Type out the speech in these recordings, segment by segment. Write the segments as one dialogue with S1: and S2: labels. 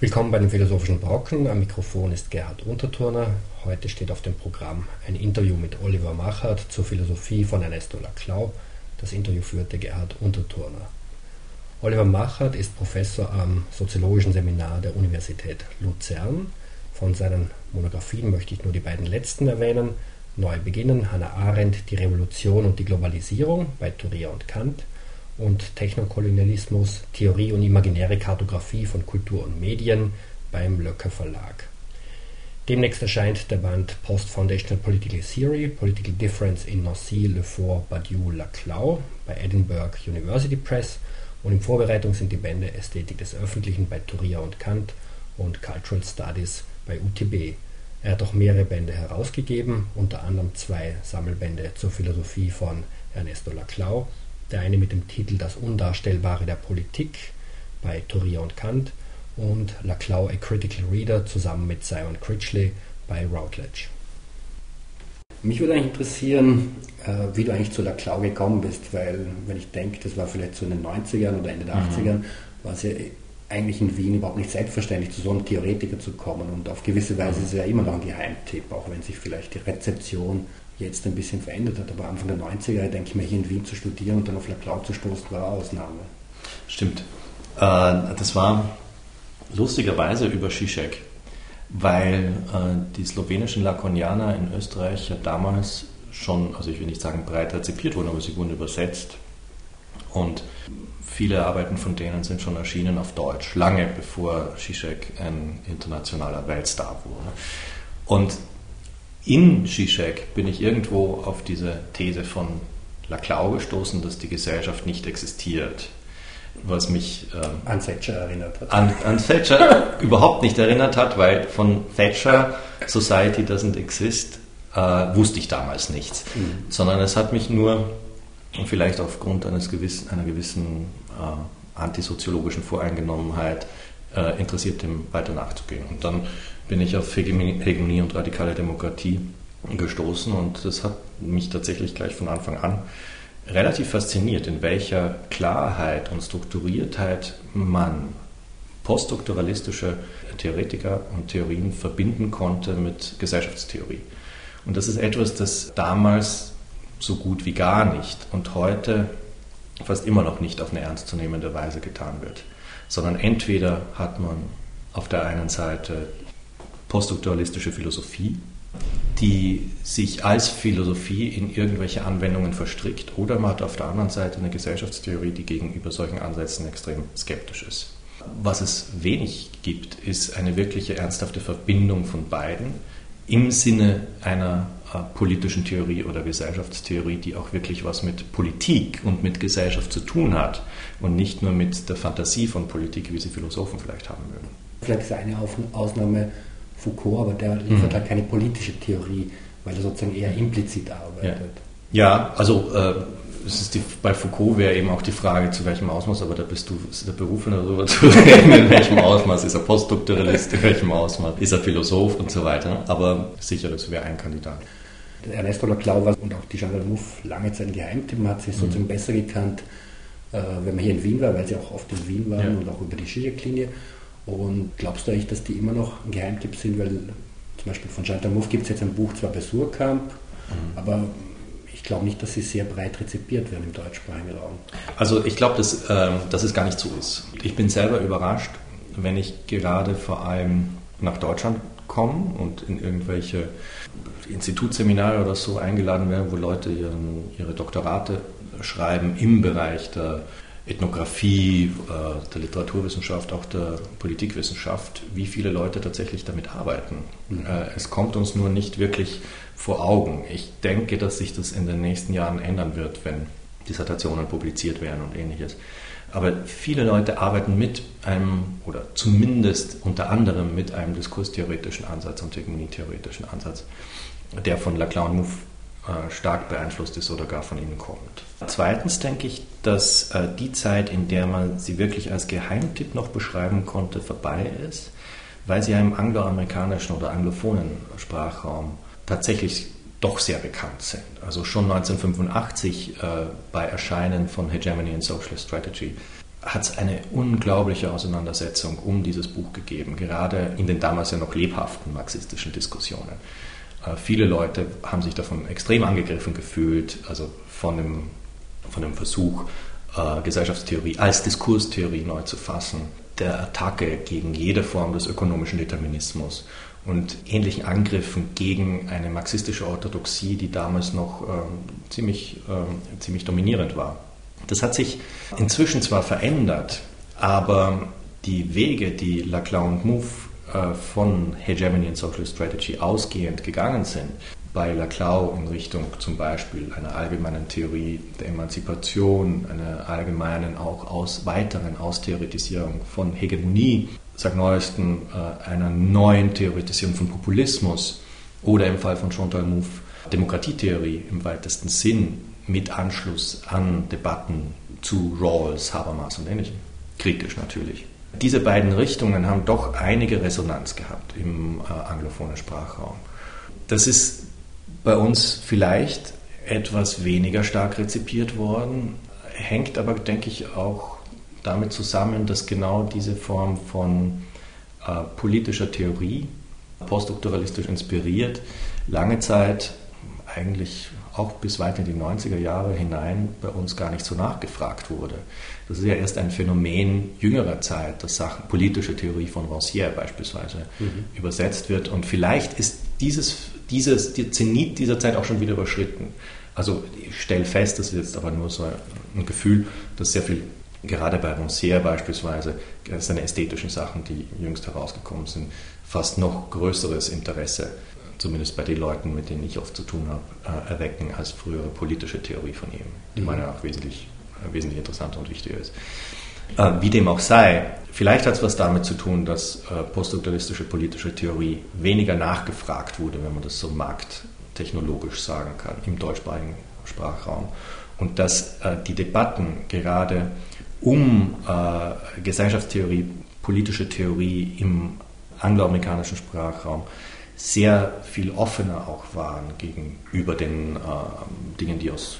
S1: Willkommen bei den Philosophischen Brocken. Am Mikrofon ist Gerhard Unterturner. Heute steht auf dem Programm ein Interview mit Oliver Machert zur Philosophie von Ernesto Laclau. Das Interview führte Gerhard Unterturner. Oliver Machert ist Professor am Soziologischen Seminar der Universität Luzern. Von seinen Monographien möchte ich nur die beiden letzten erwähnen. Neu beginnen, Hannah Arendt, die Revolution und die Globalisierung bei Thuria und Kant und Technokolonialismus, Theorie und imaginäre Kartographie von Kultur und Medien beim Löcker Verlag. Demnächst erscheint der Band Post-Foundational Political Theory, Political Difference in Nancy, Le Fort, Badiou, Laclau bei Edinburgh University Press und in Vorbereitung sind die Bände Ästhetik des Öffentlichen bei Thuria und Kant und Cultural Studies bei UTB. Er hat auch mehrere Bände herausgegeben, unter anderem zwei Sammelbände zur Philosophie von Ernesto Laclau der eine mit dem Titel Das Undarstellbare der Politik bei Thuria und Kant und Laclau A Critical Reader zusammen mit Simon Critchley bei Routledge. Mich würde eigentlich interessieren, äh, wie du eigentlich zu Laclau gekommen bist, weil wenn ich denke, das war vielleicht so in den 90ern oder Ende der mhm. 80ern, war es ja eigentlich in Wien überhaupt nicht selbstverständlich, zu so einem Theoretiker zu kommen. Und auf gewisse Weise mhm. ist es ja immer noch ein Geheimtipp, auch wenn sich vielleicht die Rezeption jetzt ein bisschen verändert hat. Aber Anfang der 90er, denke ich mir, hier in Wien zu studieren und dann auf La Cloud zu stoßen, war eine Ausnahme.
S2: Stimmt. Äh, das war lustigerweise über Zizek, weil äh, die slowenischen Lakonianer in Österreich ja damals schon, also ich will nicht sagen breit rezipiert wurden, aber sie wurden übersetzt. Und viele Arbeiten von denen sind schon erschienen auf Deutsch, lange bevor Zizek ein internationaler Weltstar wurde. Und in Zizek bin ich irgendwo auf diese These von Laclau gestoßen, dass die Gesellschaft nicht existiert. Was mich ähm,
S1: an Thatcher erinnert hat.
S2: An, an Thatcher überhaupt nicht erinnert hat, weil von Thatcher Society doesn't exist äh, wusste ich damals nichts. Mhm. Sondern es hat mich nur, vielleicht aufgrund eines gewissen, einer gewissen äh, antisoziologischen Voreingenommenheit, äh, interessiert, dem weiter nachzugehen. Und dann bin ich auf Hegemonie und radikale Demokratie gestoßen und das hat mich tatsächlich gleich von Anfang an relativ fasziniert, in welcher Klarheit und Strukturiertheit man poststrukturalistische Theoretiker und Theorien verbinden konnte mit Gesellschaftstheorie. Und das ist etwas, das damals so gut wie gar nicht und heute fast immer noch nicht auf eine ernstzunehmende Weise getan wird, sondern entweder hat man auf der einen Seite poststrukturalistische Philosophie, die sich als Philosophie in irgendwelche Anwendungen verstrickt, oder man hat auf der anderen Seite eine Gesellschaftstheorie, die gegenüber solchen Ansätzen extrem skeptisch ist. Was es wenig gibt, ist eine wirkliche ernsthafte Verbindung von beiden im Sinne einer äh, politischen Theorie oder Gesellschaftstheorie, die auch wirklich was mit Politik und mit Gesellschaft zu tun hat und nicht nur mit der Fantasie von Politik, wie sie Philosophen vielleicht haben würden.
S1: Vielleicht ist eine Ausnahme Foucault, aber der liefert mhm. halt keine politische Theorie, weil er sozusagen eher implizit arbeitet.
S2: Ja, ja also äh, es ist die, bei Foucault wäre eben auch die Frage, zu welchem Ausmaß, aber da bist du der Beruf, darüber zu reden, in welchem Ausmaß ist er Postdoktoralist, in welchem Ausmaß ist er Philosoph und so weiter. Aber sicher, das wäre ein Kandidat.
S1: Ernesto Laclau war und auch die Jean Mouffe lange Zeit ein Geheimtipp, man hat sich mhm. sozusagen besser gekannt, äh, wenn man hier in Wien war, weil sie auch oft in Wien waren ja. und auch über die Zizek-Linie. Und glaubst du eigentlich, dass die immer noch ein Geheimtipp sind? Weil zum Beispiel von Chantal Mouffe gibt es jetzt ein Buch, zwar bei Surkamp, mhm. aber ich glaube nicht, dass sie sehr breit rezipiert werden im deutschsprachigen Raum.
S2: Also ich glaube, dass, äh, dass es gar nicht so ist. Ich bin selber überrascht, wenn ich gerade vor allem nach Deutschland komme und in irgendwelche Institutsseminare oder so eingeladen werde, wo Leute ihren, ihre Doktorate schreiben im Bereich der Ethnographie, äh, der Literaturwissenschaft, auch der Politikwissenschaft, wie viele Leute tatsächlich damit arbeiten. Mhm. Äh, es kommt uns nur nicht wirklich vor Augen. Ich denke, dass sich das in den nächsten Jahren ändern wird, wenn Dissertationen publiziert werden und ähnliches. Aber viele Leute arbeiten mit einem, oder zumindest unter anderem mit einem diskurstheoretischen Ansatz und hegemonietheoretischen Ansatz, der von Laclau und Mouffe stark beeinflusst ist oder gar von ihnen kommt. Zweitens denke ich, dass äh, die Zeit, in der man sie wirklich als Geheimtipp noch beschreiben konnte, vorbei ist, weil sie ja im angloamerikanischen oder anglophonen Sprachraum tatsächlich doch sehr bekannt sind. Also schon 1985 äh, bei Erscheinen von Hegemony and Social Strategy hat es eine unglaubliche Auseinandersetzung um dieses Buch gegeben, gerade in den damals ja noch lebhaften marxistischen Diskussionen. Äh, viele Leute haben sich davon extrem angegriffen gefühlt, also von dem, von dem Versuch, äh, Gesellschaftstheorie als Diskurstheorie neu zu fassen, der Attacke gegen jede Form des ökonomischen Determinismus und ähnlichen Angriffen gegen eine marxistische Orthodoxie, die damals noch äh, ziemlich, äh, ziemlich dominierend war. Das hat sich inzwischen zwar verändert, aber die Wege, die Laclau und Mouffe von Hegemony and Social Strategy ausgehend gegangen sind, bei Laclau in Richtung zum Beispiel einer allgemeinen Theorie der Emanzipation, einer allgemeinen auch aus weiteren Austheoretisierung von Hegemonie, seit neuestem äh, einer neuen Theoretisierung von Populismus oder im Fall von Chantal Mouffe Demokratietheorie im weitesten Sinn mit Anschluss an Debatten zu Rawls, Habermas und ähnlichem. Kritisch natürlich. Diese beiden Richtungen haben doch einige Resonanz gehabt im äh, anglophonen Sprachraum. Das ist bei uns vielleicht etwas weniger stark rezipiert worden, hängt aber, denke ich, auch damit zusammen, dass genau diese Form von äh, politischer Theorie, postdoktoralistisch inspiriert, lange Zeit eigentlich auch bis weit in die 90er Jahre hinein bei uns gar nicht so nachgefragt wurde. Das ist ja erst ein Phänomen jüngerer Zeit, dass Sachen, politische Theorie von Rancière beispielsweise mhm. übersetzt wird. Und vielleicht ist dieses, dieses die Zenit dieser Zeit auch schon wieder überschritten. Also ich stelle fest, das ist jetzt aber nur so ein Gefühl, dass sehr viel, gerade bei Rancière beispielsweise, seine ästhetischen Sachen, die jüngst herausgekommen sind, fast noch größeres Interesse zumindest bei den Leuten, mit denen ich oft zu tun habe, äh, erwecken als frühere politische Theorie von ihm, die mhm. meiner auch wesentlich, wesentlich interessanter und wichtiger ist. Äh, wie dem auch sei, vielleicht hat es was damit zu tun, dass poststrukturalistische politische Theorie weniger nachgefragt wurde, wenn man das so markttechnologisch sagen kann, im deutschsprachigen Sprachraum. Und dass die Debatten gerade um Gesellschaftstheorie, politische Theorie im angloamerikanischen Sprachraum sehr viel offener auch waren gegenüber den äh, Dingen, die aus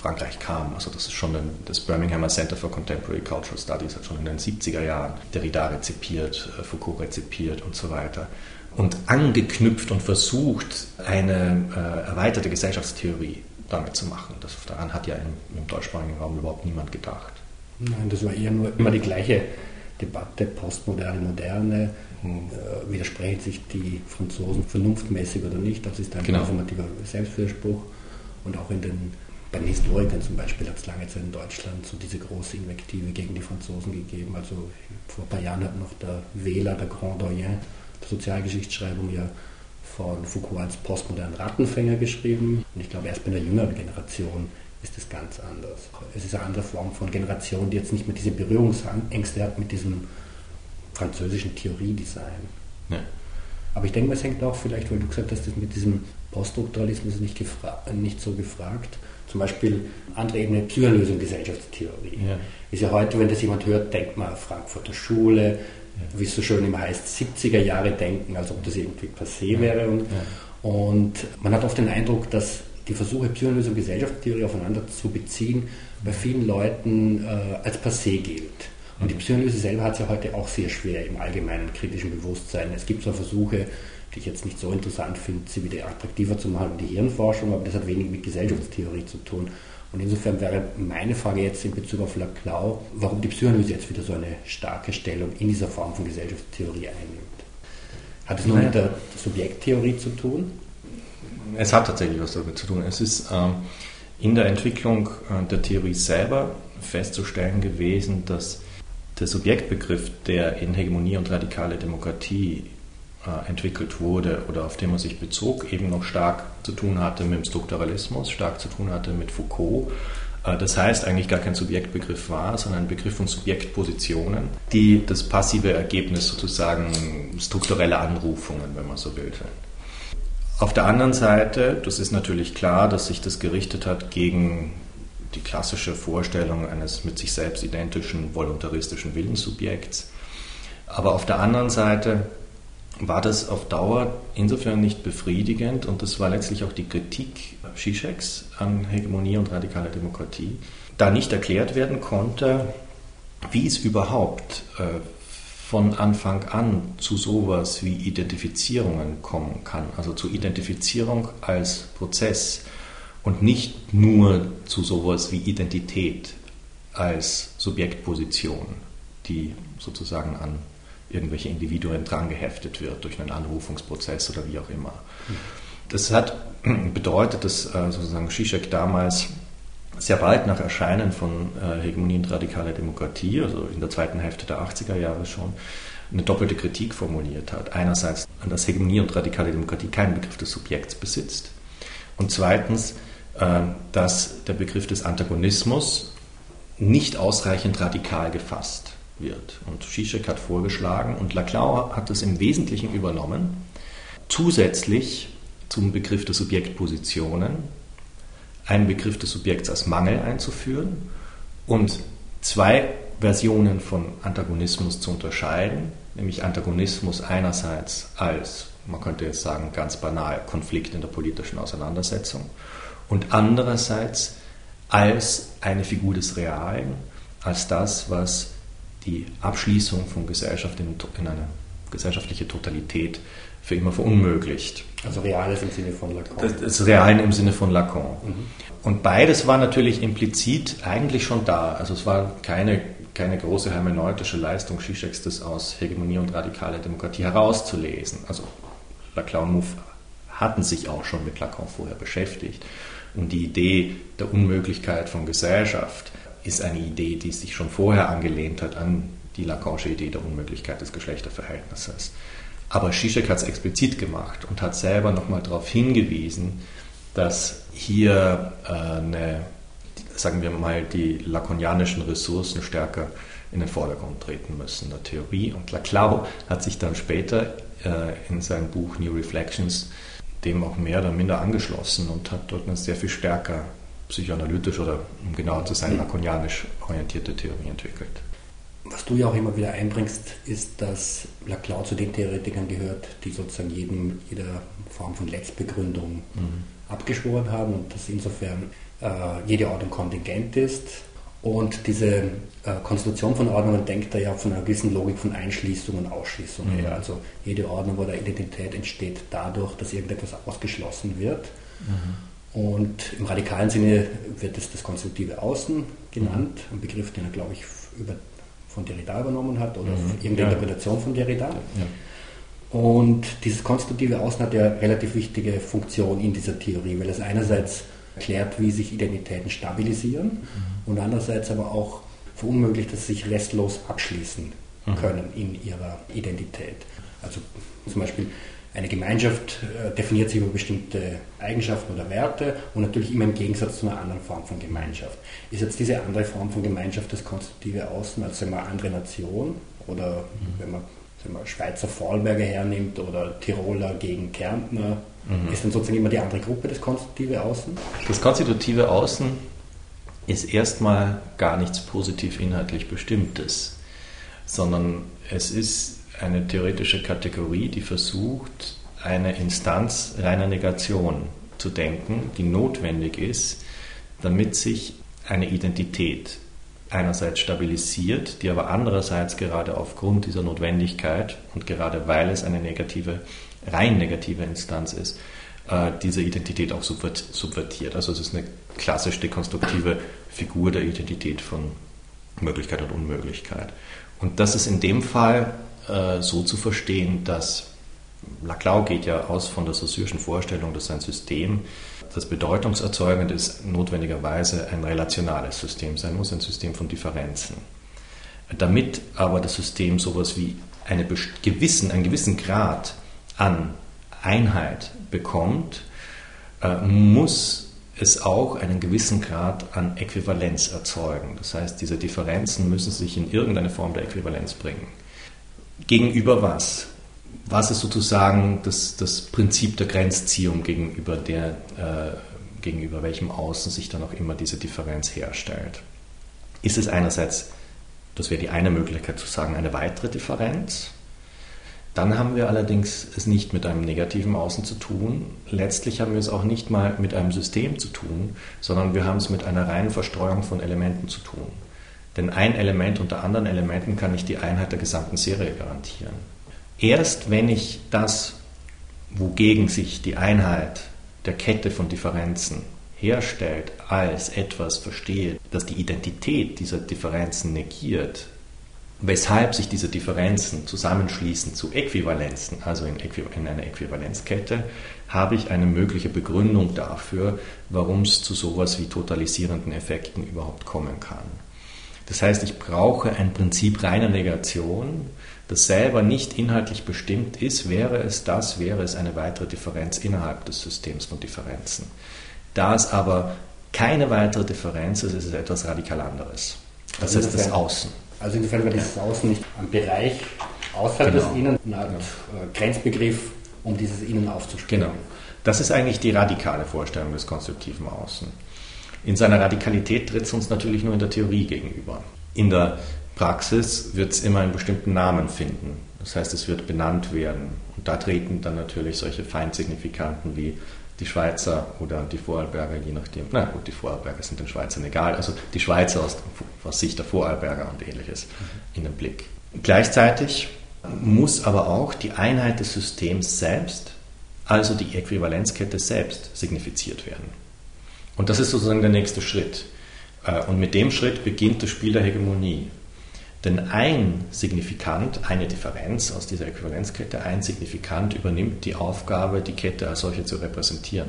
S2: Frankreich kamen. Also das ist schon ein, das Birminghamer Center for Contemporary Cultural Studies hat schon in den 70er Jahren Derrida rezipiert, äh, Foucault rezipiert und so weiter. Und angeknüpft und versucht, eine äh, erweiterte Gesellschaftstheorie damit zu machen. Das, daran hat ja im, im deutschsprachigen Raum überhaupt niemand gedacht.
S1: Nein, das war eher nur immer die gleiche Debatte, Postmoderne, Moderne, äh, widersprechen sich die Franzosen vernunftmäßig oder nicht. Das ist ein genau. informativer Selbstwiderspruch. Und auch in den, bei den Historikern zum Beispiel hat es lange Zeit in Deutschland so diese große Invektive gegen die Franzosen gegeben. Also vor ein paar Jahren hat noch der Wähler, der Grand Doyen der Sozialgeschichtsschreibung ja von Foucault als postmodernen Rattenfänger geschrieben. Und ich glaube, erst bei der jüngeren Generation ist es ganz anders. Es ist eine andere Form von Generation, die jetzt nicht mehr diese Berührungsängste hat mit diesem französischen Theoriedesign. Ja. Aber ich denke, es hängt auch vielleicht, weil du gesagt hast, das mit diesem Poststrukturalismus nicht, nicht so gefragt. Zum Beispiel andere Ebene Psychoanalyse und Gesellschaftstheorie. Ja. Ist ja heute, wenn das jemand hört, denkt man Frankfurter Schule, ja. wie es so schön immer heißt, 70er Jahre denken, als ob das irgendwie passé wäre. Und, und man hat oft den Eindruck, dass die Versuche, Psychoanalyse und Gesellschaftstheorie aufeinander zu beziehen, bei vielen Leuten äh, als passé gilt. Und die Psychoanalyse selber hat es ja heute auch sehr schwer im allgemeinen kritischen Bewusstsein. Es gibt zwar Versuche, die ich jetzt nicht so interessant finde, sie wieder attraktiver zu machen wie die Hirnforschung, aber das hat wenig mit Gesellschaftstheorie zu tun. Und insofern wäre meine Frage jetzt in Bezug auf Laclau, warum die Psychoanalyse jetzt wieder so eine starke Stellung in dieser Form von Gesellschaftstheorie einnimmt. Hat es nur mit der Subjekttheorie zu tun?
S2: Es hat tatsächlich was damit zu tun. Es ist ähm, in der Entwicklung äh, der Theorie selber festzustellen gewesen, dass der Subjektbegriff, der in Hegemonie und radikale Demokratie entwickelt wurde oder auf den man sich bezog, eben noch stark zu tun hatte mit dem Strukturalismus, stark zu tun hatte mit Foucault. Äh, das heißt eigentlich gar kein Subjektbegriff war, sondern ein Begriff von Subjektpositionen, die das passive Ergebnis sozusagen struktureller Anrufungen, wenn man so will, sind. Auf der anderen Seite, das ist natürlich klar, dass sich das gerichtet hat gegen die klassische Vorstellung eines mit sich selbst identischen voluntaristischen Willenssubjekts. Aber auf der anderen Seite war das auf Dauer insofern nicht befriedigend und das war letztlich auch die Kritik Zizeks an Hegemonie und radikaler Demokratie, da nicht erklärt werden konnte, wie es überhaupt äh, von Anfang an zu sowas wie Identifizierungen kommen kann, also zu Identifizierung als Prozess und nicht nur zu sowas wie Identität als Subjektposition, die sozusagen an irgendwelche Individuen drangeheftet wird durch einen Anrufungsprozess oder wie auch immer. Das hat bedeutet, dass äh, sozusagen Zizek damals sehr bald nach Erscheinen von äh, Hegemonie und radikale Demokratie, also in der zweiten Hälfte der 80er Jahre schon, eine doppelte Kritik formuliert hat. Einerseits, dass Hegemonie und radikale Demokratie keinen Begriff des Subjekts besitzt. Und zweitens, äh, dass der Begriff des Antagonismus nicht ausreichend radikal gefasst wird. Und Zizek hat vorgeschlagen, und Laclau hat es im Wesentlichen übernommen, zusätzlich zum Begriff der Subjektpositionen einen Begriff des Subjekts als Mangel einzuführen und zwei Versionen von Antagonismus zu unterscheiden, nämlich Antagonismus einerseits als, man könnte jetzt sagen, ganz banal Konflikt in der politischen Auseinandersetzung und andererseits als eine Figur des Realen, als das, was die Abschließung von Gesellschaft in, in eine gesellschaftliche Totalität für immer verunmöglicht.
S1: Also Reales im Sinne von Lacan.
S2: Das, das Realen im Sinne von Lacan. Mhm. Und beides war natürlich implizit eigentlich schon da. Also es war keine, keine große hermeneutische Leistung Zizeks, das aus Hegemonie und radikale Demokratie herauszulesen. Also Lacan und Mouffe hatten sich auch schon mit Lacan vorher beschäftigt. Und die Idee der Unmöglichkeit von Gesellschaft ist eine Idee, die sich schon vorher angelehnt hat an die Lacanische Idee der Unmöglichkeit des Geschlechterverhältnisses. Aber Zizek hat es explizit gemacht und hat selber nochmal darauf hingewiesen, dass hier äh, eine, sagen wir mal, die lakonianischen Ressourcen stärker in den Vordergrund treten müssen, der Theorie. Und Laclau hat sich dann später äh, in seinem Buch New Reflections dem auch mehr oder minder angeschlossen und hat dort eine sehr viel stärker psychoanalytisch oder um genauer zu sein, lakonianisch orientierte Theorie entwickelt.
S1: Was du ja auch immer wieder einbringst, ist, dass Laclau zu den Theoretikern gehört, die sozusagen jedem, jeder Form von Letztbegründung mhm. abgeschworen haben und dass insofern äh, jede Ordnung kontingent ist. Und diese äh, Konstitution von Ordnungen denkt er ja von einer gewissen Logik von Einschließung und Ausschließung mhm. her. Also jede Ordnung oder Identität entsteht dadurch, dass irgendetwas ausgeschlossen wird. Mhm. Und im radikalen Sinne wird es das konstitutive Außen genannt, mhm. ein Begriff, den er, glaube ich, über von Derrida übernommen hat oder mhm. irgendeine ja. Interpretation von Derrida. Ja. Und dieses konstitutive Außen hat ja relativ wichtige Funktion in dieser Theorie, weil es einerseits erklärt, wie sich Identitäten stabilisieren mhm. und andererseits aber auch verunmöglicht, dass sie sich restlos abschließen mhm. können in ihrer Identität. Also zum Beispiel eine Gemeinschaft äh, definiert sich über bestimmte Eigenschaften oder Werte und natürlich immer im Gegensatz zu einer anderen Form von Gemeinschaft. Ist jetzt diese andere Form von Gemeinschaft das konstitutive Außen, als wenn man andere Nation oder mhm. wenn man wenn man Schweizer Vorarlberger hernimmt oder Tiroler gegen Kärntner, mhm. ist dann sozusagen immer die andere Gruppe das konstitutive Außen?
S2: Das konstitutive Außen ist erstmal gar nichts positiv inhaltlich Bestimmtes, sondern es ist eine theoretische Kategorie, die versucht, eine Instanz reiner Negation zu denken, die notwendig ist, damit sich eine Identität einerseits stabilisiert, die aber andererseits gerade aufgrund dieser Notwendigkeit und gerade weil es eine negative, rein negative Instanz ist, äh, diese Identität auch subvertiert. Also es ist eine klassisch dekonstruktive Figur der Identität von Möglichkeit und Unmöglichkeit. Und das ist in dem Fall äh, so zu verstehen, dass Laclau geht ja aus von der Saussure'schen Vorstellung, dass ein System, das bedeutungserzeugend ist, notwendigerweise ein relationales System sein muss, ein System von Differenzen. Damit aber das System sowas wie eine gewissen, einen gewissen Grad an Einheit bekommt, äh, muss es auch einen gewissen Grad an Äquivalenz erzeugen. Das heißt, diese Differenzen müssen sich in irgendeine Form der Äquivalenz bringen. Gegenüber was? Was ist sozusagen das, das Prinzip der Grenzziehung gegenüber, der, äh, gegenüber welchem Außen sich dann auch immer diese Differenz herstellt? Ist es einerseits, das wäre die eine Möglichkeit zu sagen, eine weitere Differenz? Dann haben wir allerdings es nicht mit einem negativen Außen zu tun. Letztlich haben wir es auch nicht mal mit einem System zu tun, sondern wir haben es mit einer reinen Verstreuung von Elementen zu tun. Denn ein Element unter anderen Elementen kann nicht die Einheit der gesamten Serie garantieren. Erst wenn ich das, wogegen sich die Einheit der Kette von Differenzen herstellt, als etwas verstehe, das die Identität dieser Differenzen negiert, weshalb sich diese Differenzen zusammenschließen zu Äquivalenzen, also in, Äqui in einer Äquivalenzkette, habe ich eine mögliche Begründung dafür, warum es zu sowas wie totalisierenden Effekten überhaupt kommen kann. Das heißt, ich brauche ein Prinzip reiner Negation, das selber nicht inhaltlich bestimmt ist, wäre es das, wäre es eine weitere Differenz innerhalb des Systems von Differenzen. Da es aber keine weitere Differenz ist, ist es etwas radikal anderes. Das also ist das Außen.
S1: Also insofern wäre dieses Außen nicht ein Bereich außerhalb genau. des Innen, eine Art äh, Grenzbegriff, um dieses Innen aufzuspüren.
S2: Genau. Das ist eigentlich die radikale Vorstellung des konstruktiven Außen. In seiner Radikalität tritt es uns natürlich nur in der Theorie gegenüber. In der Praxis wird es immer einen bestimmten Namen finden. Das heißt, es wird benannt werden. Und da treten dann natürlich solche Feindsignifikanten wie die Schweizer oder die Vorarlberger, je nachdem. Na gut, die Vorarlberger sind den Schweizern egal. Also die Schweizer aus, aus Sicht der Vorarlberger und ähnliches in den Blick. Gleichzeitig muss aber auch die Einheit des Systems selbst, also die Äquivalenzkette selbst, signifiziert werden. Und das ist sozusagen der nächste Schritt. Äh, und mit dem Schritt beginnt das Spiel der Hegemonie. Denn ein Signifikant, eine Differenz aus dieser Äquivalenzkette, ein Signifikant übernimmt die Aufgabe, die Kette als solche zu repräsentieren.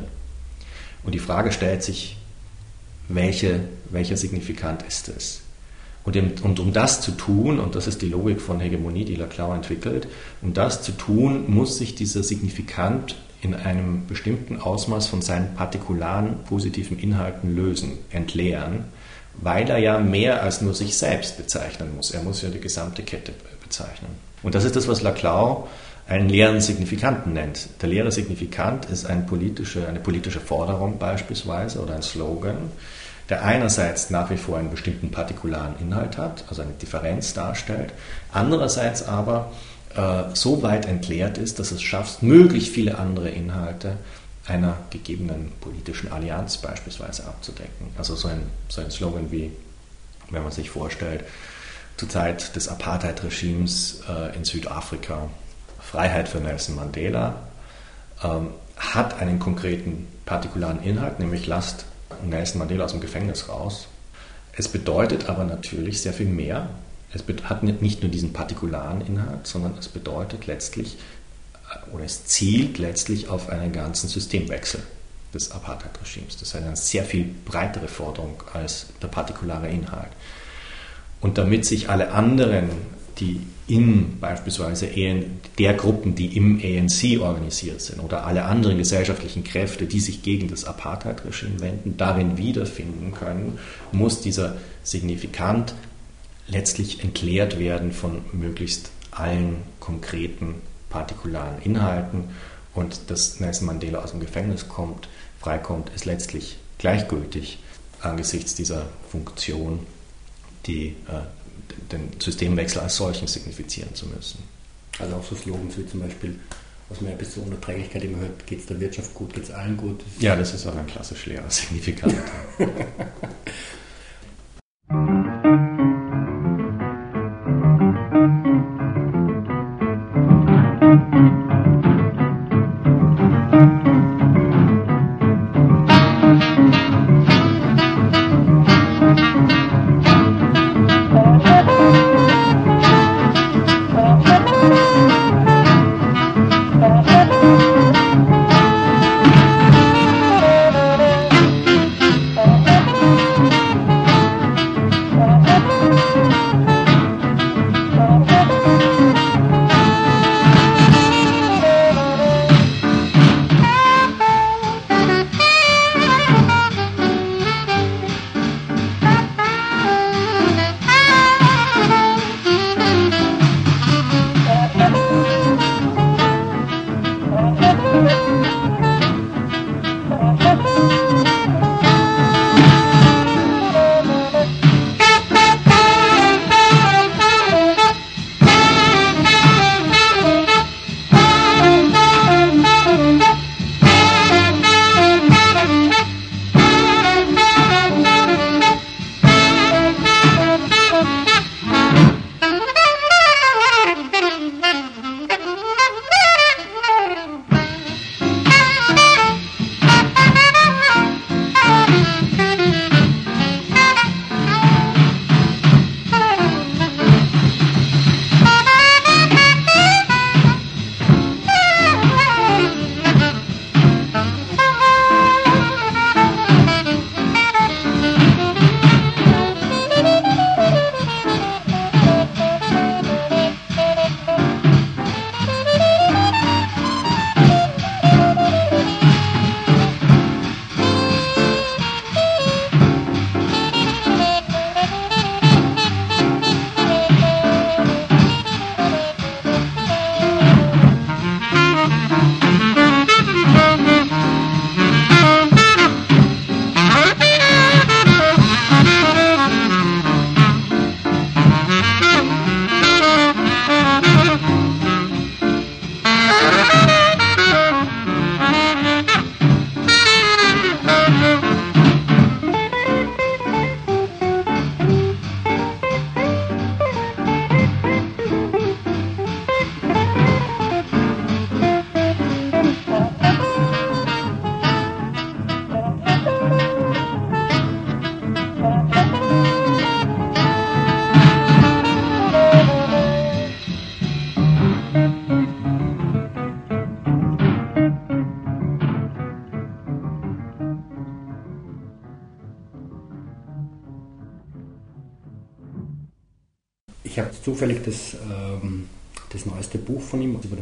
S2: Und die Frage stellt sich, welche, welcher Signifikant ist es? Und, im, und, um das zu tun, und das ist die Logik von Hegemonie, die Laclau entwickelt, um das zu tun, muss sich dieser Signifikant in einem bestimmten Ausmaß von seinen partikularen positiven Inhalten lösen, entleeren weil er ja mehr als nur sich selbst bezeichnen muss. Er muss ja die gesamte Kette bezeichnen. Und das ist das, was Laclau einen leeren Signifikanten nennt. Der leere Signifikant ist eine politische, eine politische Forderung beispielsweise oder ein Slogan, der einerseits nach wie vor einen bestimmten partikularen Inhalt hat, also eine Differenz darstellt, andererseits aber so weit entleert ist, dass es schafft, möglichst viele andere Inhalte einer gegebenen politischen Allianz beispielsweise abzudecken. Also so ein, so ein Slogan wie, wenn man sich vorstellt, zur Zeit des Apartheid-Regimes äh, in Südafrika, Freiheit für Nelson Mandela, ähm, hat einen konkreten partikularen Inhalt, nämlich lasst Nelson Mandela aus dem Gefängnis raus. Es bedeutet aber natürlich sehr viel mehr. Es hat nicht nur diesen partikularen Inhalt, sondern es bedeutet letztlich oder es zielt letztlich auf einen ganzen Systemwechsel des Apartheid-Regimes. Das ist eine sehr viel breitere Forderung als der partikulare Inhalt. Und damit sich alle anderen, die in beispielsweise der Gruppen, die im ANC organisiert sind, oder alle anderen gesellschaftlichen Kräfte, die sich gegen das Apartheid-Regime wenden, darin wiederfinden können, muss dieser Signifikant letztlich entleert werden von möglichst allen konkreten partikularen Inhalten und dass Nelson Mandela aus dem Gefängnis kommt, freikommt, ist letztlich gleichgültig angesichts dieser Funktion, die, äh, den Systemwechsel als solchen signifizieren zu müssen.
S1: Also auch so Slogans wie zum Beispiel, was man ja bis zur Unerträglichkeit immer hört, geht es der Wirtschaft gut, geht es allen gut.
S2: Ja, das ist auch ein klassisch leerer Signifikant.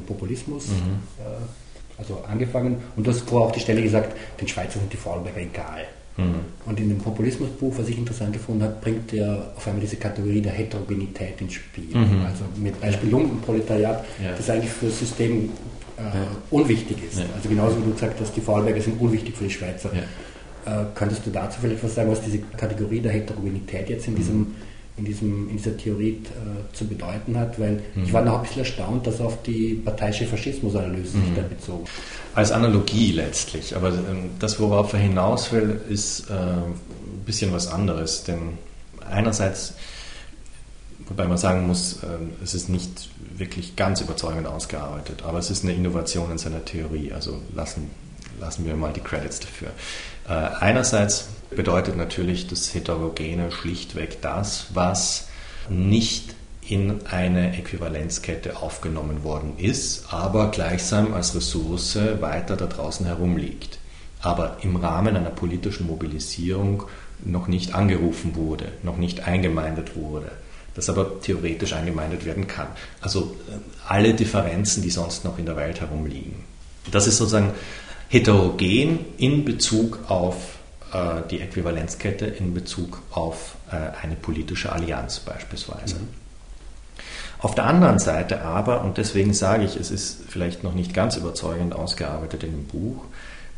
S1: Populismus mhm. also angefangen und du hast vorher auch die Stelle gesagt, den Schweizern sind die Vorarlberger egal. Mhm. Und in dem Populismusbuch, was ich interessant gefunden habe, bringt er auf einmal diese Kategorie der Heterogenität ins Spiel. Mhm. Also mit Beispiel Lumpenproletariat, ja. das eigentlich für das System äh, ja. unwichtig ist. Ja. Also genauso wie du gesagt hast, die Vorarlberger sind unwichtig für die Schweizer. Äh, könntest du dazu vielleicht was sagen, was diese Kategorie der Heterogenität jetzt in diesem in, diesem, in dieser Theorie äh, zu bedeuten hat, weil mhm. ich war noch ein bisschen erstaunt, dass auf die parteiische Faschismusanalyse mhm. sich da bezogen.
S2: Als Analogie letztlich, aber ähm, das, worauf er hinaus will, ist äh, ein bisschen was anderes, denn einerseits, wobei man sagen muss, äh, es ist nicht wirklich ganz überzeugend ausgearbeitet, aber es ist eine Innovation in seiner Theorie, also lassen, lassen wir mal die Credits dafür. Äh, einerseits bedeutet natürlich das Heterogene schlichtweg das, was nicht in eine Äquivalenzkette aufgenommen worden ist, aber gleichsam als Ressource weiter da draußen herumliegt, aber im Rahmen einer politischen Mobilisierung noch nicht angerufen wurde, noch nicht eingemeindet wurde, das aber theoretisch eingemeindet werden kann. Also äh, alle Differenzen, die sonst noch in der Welt herumliegen. Das ist sozusagen heterogen in Bezug auf äh, die Äquivalenzkette in Bezug auf äh, eine politische Allianz beispielsweise. Mhm. Auf der anderen Seite aber, und deswegen sage ich, es ist vielleicht noch nicht ganz überzeugend ausgearbeitet in dem Buch,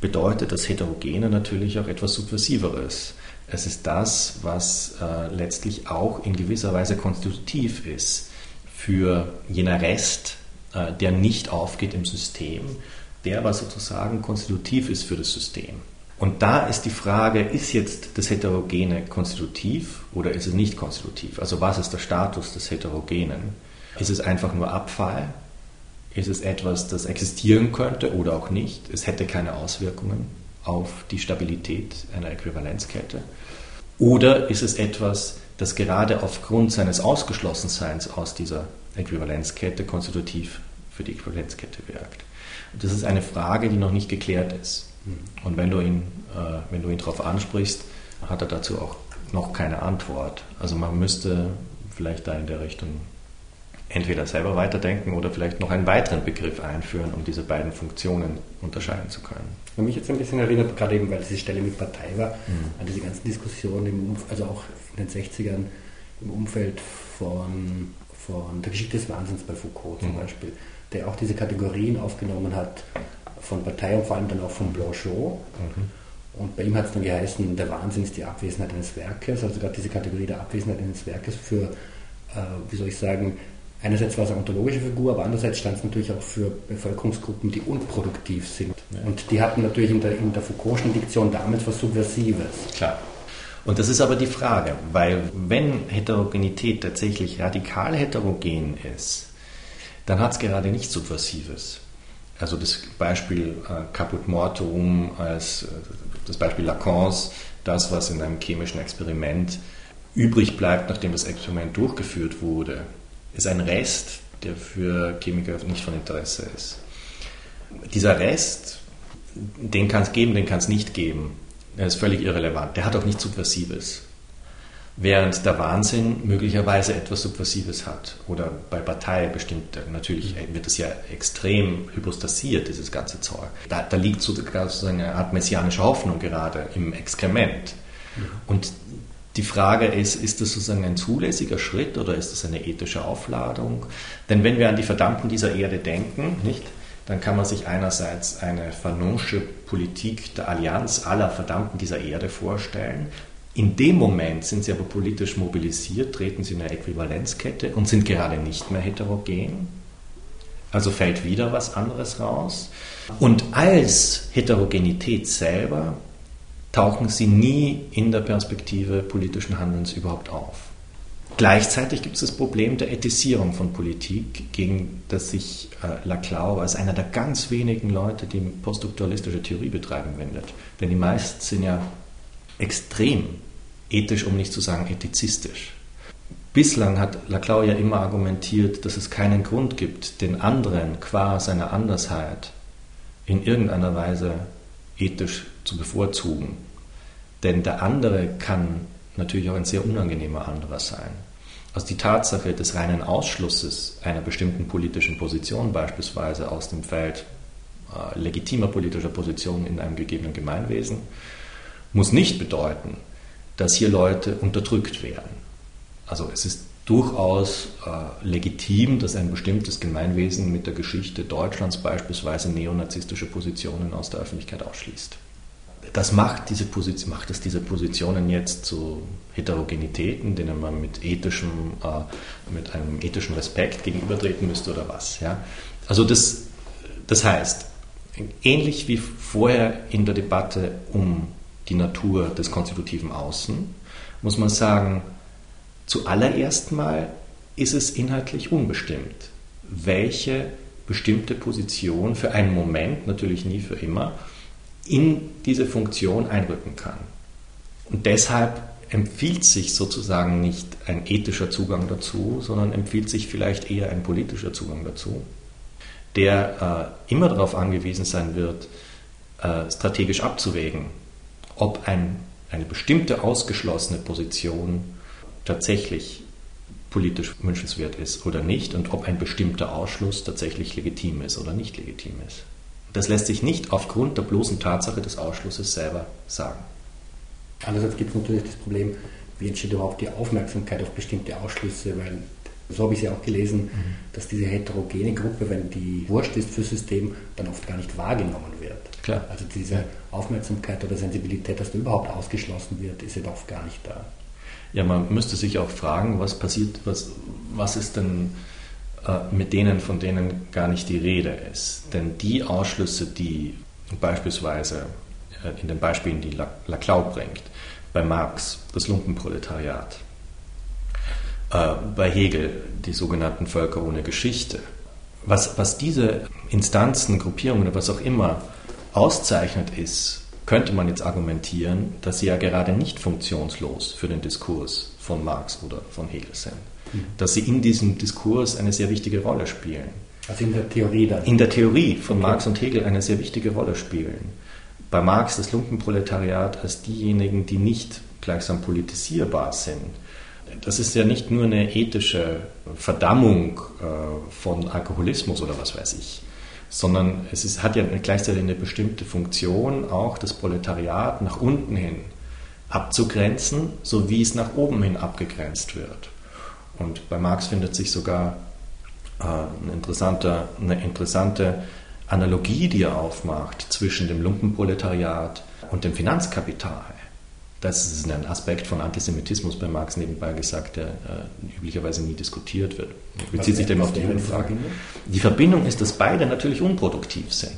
S2: bedeutet das Heterogene natürlich auch etwas Subversiveres. Es ist das, was äh, letztlich auch in gewisser Weise konstitutiv ist für jener Rest, äh, der nicht aufgeht im System, der aber sozusagen konstitutiv ist für das System. Und da ist die Frage, ist jetzt das Heterogene konstitutiv oder ist es nicht konstitutiv? Also was ist der Status des Heterogenen? Ist es einfach nur Abfall? Ist es etwas, das existieren könnte oder auch nicht? Es hätte keine Auswirkungen auf die Stabilität einer Äquivalenzkette. Oder ist es etwas, das gerade aufgrund seines Ausgeschlossenseins aus dieser Äquivalenzkette konstitutiv für die Äquivalenzkette wirkt? Und das ist eine Frage, die noch nicht geklärt ist. Und wenn du ihn, äh, wenn du ihn darauf ansprichst, hat er dazu auch noch keine Antwort. Also man müsste vielleicht da in der Richtung entweder selber weiterdenken oder vielleicht noch einen weiteren Begriff einführen, um diese beiden Funktionen unterscheiden zu können.
S1: Was mich jetzt ein bisschen erinnert, gerade eben, weil diese Stelle mit Partei war, mhm. an diese ganzen Diskussionen, im also auch in den 60ern im Umfeld von, von der Geschichte des Wahnsinns bei Foucault zum mhm. Beispiel, der auch diese Kategorien aufgenommen hat, von Partei und vor allem dann auch von Blanchot. Mhm. Und bei ihm hat es dann geheißen, der Wahnsinn ist die Abwesenheit eines Werkes, also gerade diese Kategorie der Abwesenheit eines Werkes für, äh, wie soll ich sagen, einerseits war es eine ontologische Figur, aber andererseits stand es natürlich auch für Bevölkerungsgruppen, die unproduktiv sind. Ja. Und die hatten natürlich in der, in der Foucault'schen Diktion damals was Subversives.
S2: Klar. Und das ist aber die Frage, weil wenn Heterogenität tatsächlich radikal heterogen ist, dann hat es gerade nichts Subversives. Also das Beispiel äh, Caput Mortuum als äh, das Beispiel Lacans, das, was in einem chemischen Experiment übrig bleibt, nachdem das Experiment durchgeführt wurde, ist ein Rest, der für Chemiker nicht von Interesse ist. Dieser Rest, den kann es geben, den kann es nicht geben. Der ist völlig irrelevant. Der hat auch nichts Subversives während der Wahnsinn möglicherweise etwas Subversives hat. Oder bei Partei bestimmt, natürlich wird es ja extrem hypostasiert, dieses ganze Zeug. Da, da liegt sogar so eine Art messianische Hoffnung gerade im Exkrement. Und die Frage ist, ist das sozusagen ein zulässiger Schritt oder ist das eine ethische Aufladung? Denn wenn wir an die Verdammten dieser Erde denken, nicht, dann kann man sich einerseits eine vernunftige Politik der Allianz aller Verdammten dieser Erde vorstellen, in dem Moment sind sie aber politisch mobilisiert, treten sie in eine Äquivalenzkette und sind gerade nicht mehr heterogen. Also fällt wieder was anderes raus. Und als Heterogenität selber tauchen sie nie in der Perspektive politischen Handelns überhaupt auf. Gleichzeitig gibt es das Problem der Ethisierung von Politik, gegen das sich äh, Laclau als einer der ganz wenigen Leute, die poststrukturalistische Theorie betreiben, wendet. Denn die meisten sind ja extrem ethisch, um nicht zu sagen ethizistisch. Bislang hat Laclau ja immer argumentiert, dass es keinen Grund gibt, den anderen qua seiner Andersheit in irgendeiner Weise ethisch zu bevorzugen. Denn der andere kann natürlich auch ein sehr unangenehmer anderer sein. Also die Tatsache des reinen Ausschlusses einer bestimmten politischen Position beispielsweise aus dem Feld äh, legitimer politischer Positionen in einem gegebenen Gemeinwesen muss nicht bedeuten, dass hier Leute unterdrückt werden. Also es ist durchaus äh, legitim, dass ein bestimmtes Gemeinwesen mit der Geschichte Deutschlands beispielsweise neonazistische Positionen aus der Öffentlichkeit ausschließt. Das macht, diese Position, macht es diese Positionen jetzt zu Heterogenitäten, denen man mit, ethischem, äh, mit einem ethischen Respekt gegenübertreten müsste oder was. Ja? Also das, das heißt, ähnlich wie vorher in der Debatte um die Natur des konstitutiven Außen, muss man sagen, zuallererst mal ist es inhaltlich unbestimmt, welche bestimmte Position für einen Moment, natürlich nie für immer, in diese Funktion einrücken kann. Und deshalb empfiehlt sich sozusagen nicht ein ethischer Zugang dazu, sondern empfiehlt sich vielleicht eher ein politischer Zugang dazu, der äh, immer darauf angewiesen sein wird, äh, strategisch abzuwägen, ob ein, eine bestimmte ausgeschlossene Position tatsächlich politisch wünschenswert ist oder nicht und ob ein bestimmter Ausschluss tatsächlich legitim ist oder nicht legitim ist. Das lässt sich nicht aufgrund der bloßen Tatsache des Ausschlusses selber sagen.
S1: Andererseits gibt es natürlich das Problem, wie entsteht überhaupt die Aufmerksamkeit auf bestimmte Ausschlüsse, weil so habe ich es ja auch gelesen, mhm. dass diese heterogene Gruppe, wenn die wurscht ist fürs System, dann oft gar nicht wahrgenommen wird. Klar. Also diese Aufmerksamkeit oder Sensibilität, dass da überhaupt ausgeschlossen wird, ist ja oft gar nicht da.
S2: Ja, man müsste sich auch fragen, was passiert, was, was ist denn äh, mit denen, von denen gar nicht die Rede ist. Denn die Ausschlüsse, die beispielsweise äh, in den Beispielen, die Laclau bringt, bei Marx das Lumpenproletariat, äh, bei Hegel die sogenannten Völker ohne Geschichte, was, was diese Instanzen, Gruppierungen oder was auch immer auszeichnet ist, könnte man jetzt argumentieren, dass sie ja gerade nicht funktionslos für den Diskurs von Marx oder von Hegel sind. Mhm. Dass sie in diesem Diskurs eine sehr wichtige Rolle spielen.
S1: Also in der Theorie dann?
S2: In der Theorie von okay. Marx und Hegel eine sehr wichtige Rolle spielen. Bei Marx das Lumpenproletariat als diejenigen, die nicht gleichsam politisierbar sind. Das ist ja nicht nur eine ethische Verdammung äh, von Alkoholismus oder was weiß ich, sondern es ist, hat ja gleichzeitig eine bestimmte Funktion, auch das Proletariat nach unten hin abzugrenzen, so wie es nach oben hin abgegrenzt wird. Und bei Marx findet sich sogar äh, eine, interessante, eine interessante Analogie, die er aufmacht zwischen dem Lumpenproletariat und dem Finanzkapital. Das ist ein Aspekt von Antisemitismus bei Marx nebenbei gesagt, der äh, üblicherweise nie diskutiert wird. Bezieht sich dem auf die Frage. Die Verbindung ist, dass beide natürlich unproduktiv sind.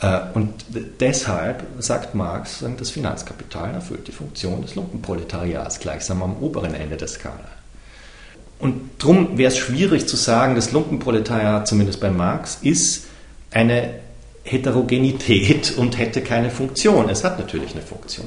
S2: Äh, und deshalb sagt Marx, das Finanzkapital erfüllt die Funktion des Lumpenproletariats gleichsam am oberen Ende der Skala. Und darum wäre es schwierig zu sagen, das Lumpenproletariat, zumindest bei Marx, ist eine Heterogenität und hätte keine Funktion. Es hat natürlich eine Funktion.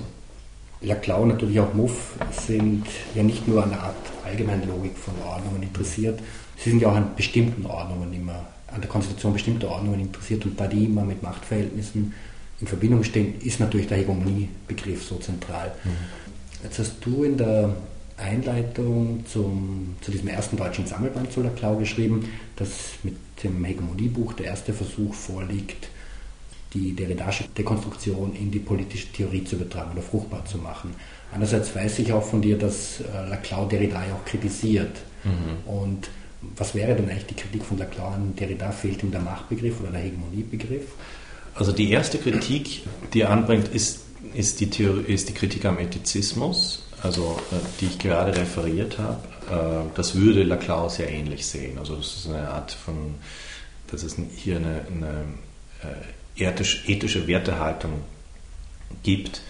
S1: Laclau und natürlich auch Muff sind ja nicht nur an der Art allgemeinen Logik von Ordnungen interessiert, sie sind ja auch an bestimmten Ordnungen immer, an der Konstitution bestimmter Ordnungen interessiert und da die immer mit Machtverhältnissen in Verbindung stehen, ist natürlich der Hegemoniebegriff so zentral. Mhm. Jetzt hast du in der Einleitung zum, zu diesem ersten deutschen Sammelband zu Laclau geschrieben, dass mit dem Hegemoniebuch der erste Versuch vorliegt, die Derridasche Dekonstruktion in die politische Theorie zu übertragen oder fruchtbar zu machen. Andererseits weiß ich auch von dir, dass äh, Laclau Derrida ja auch kritisiert. Mhm. Und was wäre denn eigentlich die Kritik von Laclau an Derrida? Fehlt ihm der Machtbegriff oder der Hegemoniebegriff?
S2: Also die erste Kritik, die er anbringt, ist, ist, die, Theorie, ist die Kritik am Ethizismus, also äh, die ich gerade referiert habe. Äh, das würde Laclau sehr ähnlich sehen. Also es ist eine Art von, das ist hier eine, eine ethische Wertehaltung gibt,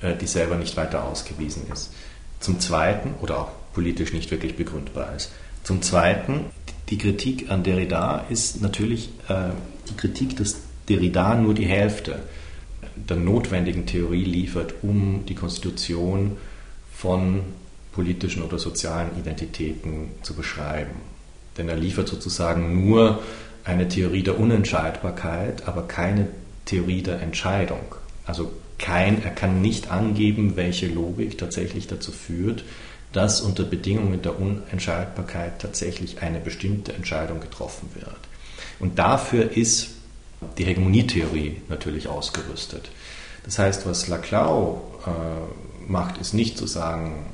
S2: äh, die selber nicht weiter ausgewiesen ist. Zum Zweiten, oder auch politisch nicht wirklich begründbar ist. Zum Zweiten, die Kritik an Derrida ist natürlich äh, die Kritik, dass Derrida nur die Hälfte der notwendigen Theorie liefert, um die Konstitution von politischen oder sozialen Identitäten zu beschreiben. Denn er liefert sozusagen nur eine Theorie der Unentscheidbarkeit, aber keine Theorie der Entscheidung. Also kein, er kann nicht angeben, welche Logik tatsächlich dazu führt, dass unter Bedingungen der Unentscheidbarkeit tatsächlich eine bestimmte Entscheidung getroffen wird. Und dafür ist die Hegemonietheorie natürlich ausgerüstet. Das heißt, was Laclau äh, macht, ist nicht zu sagen,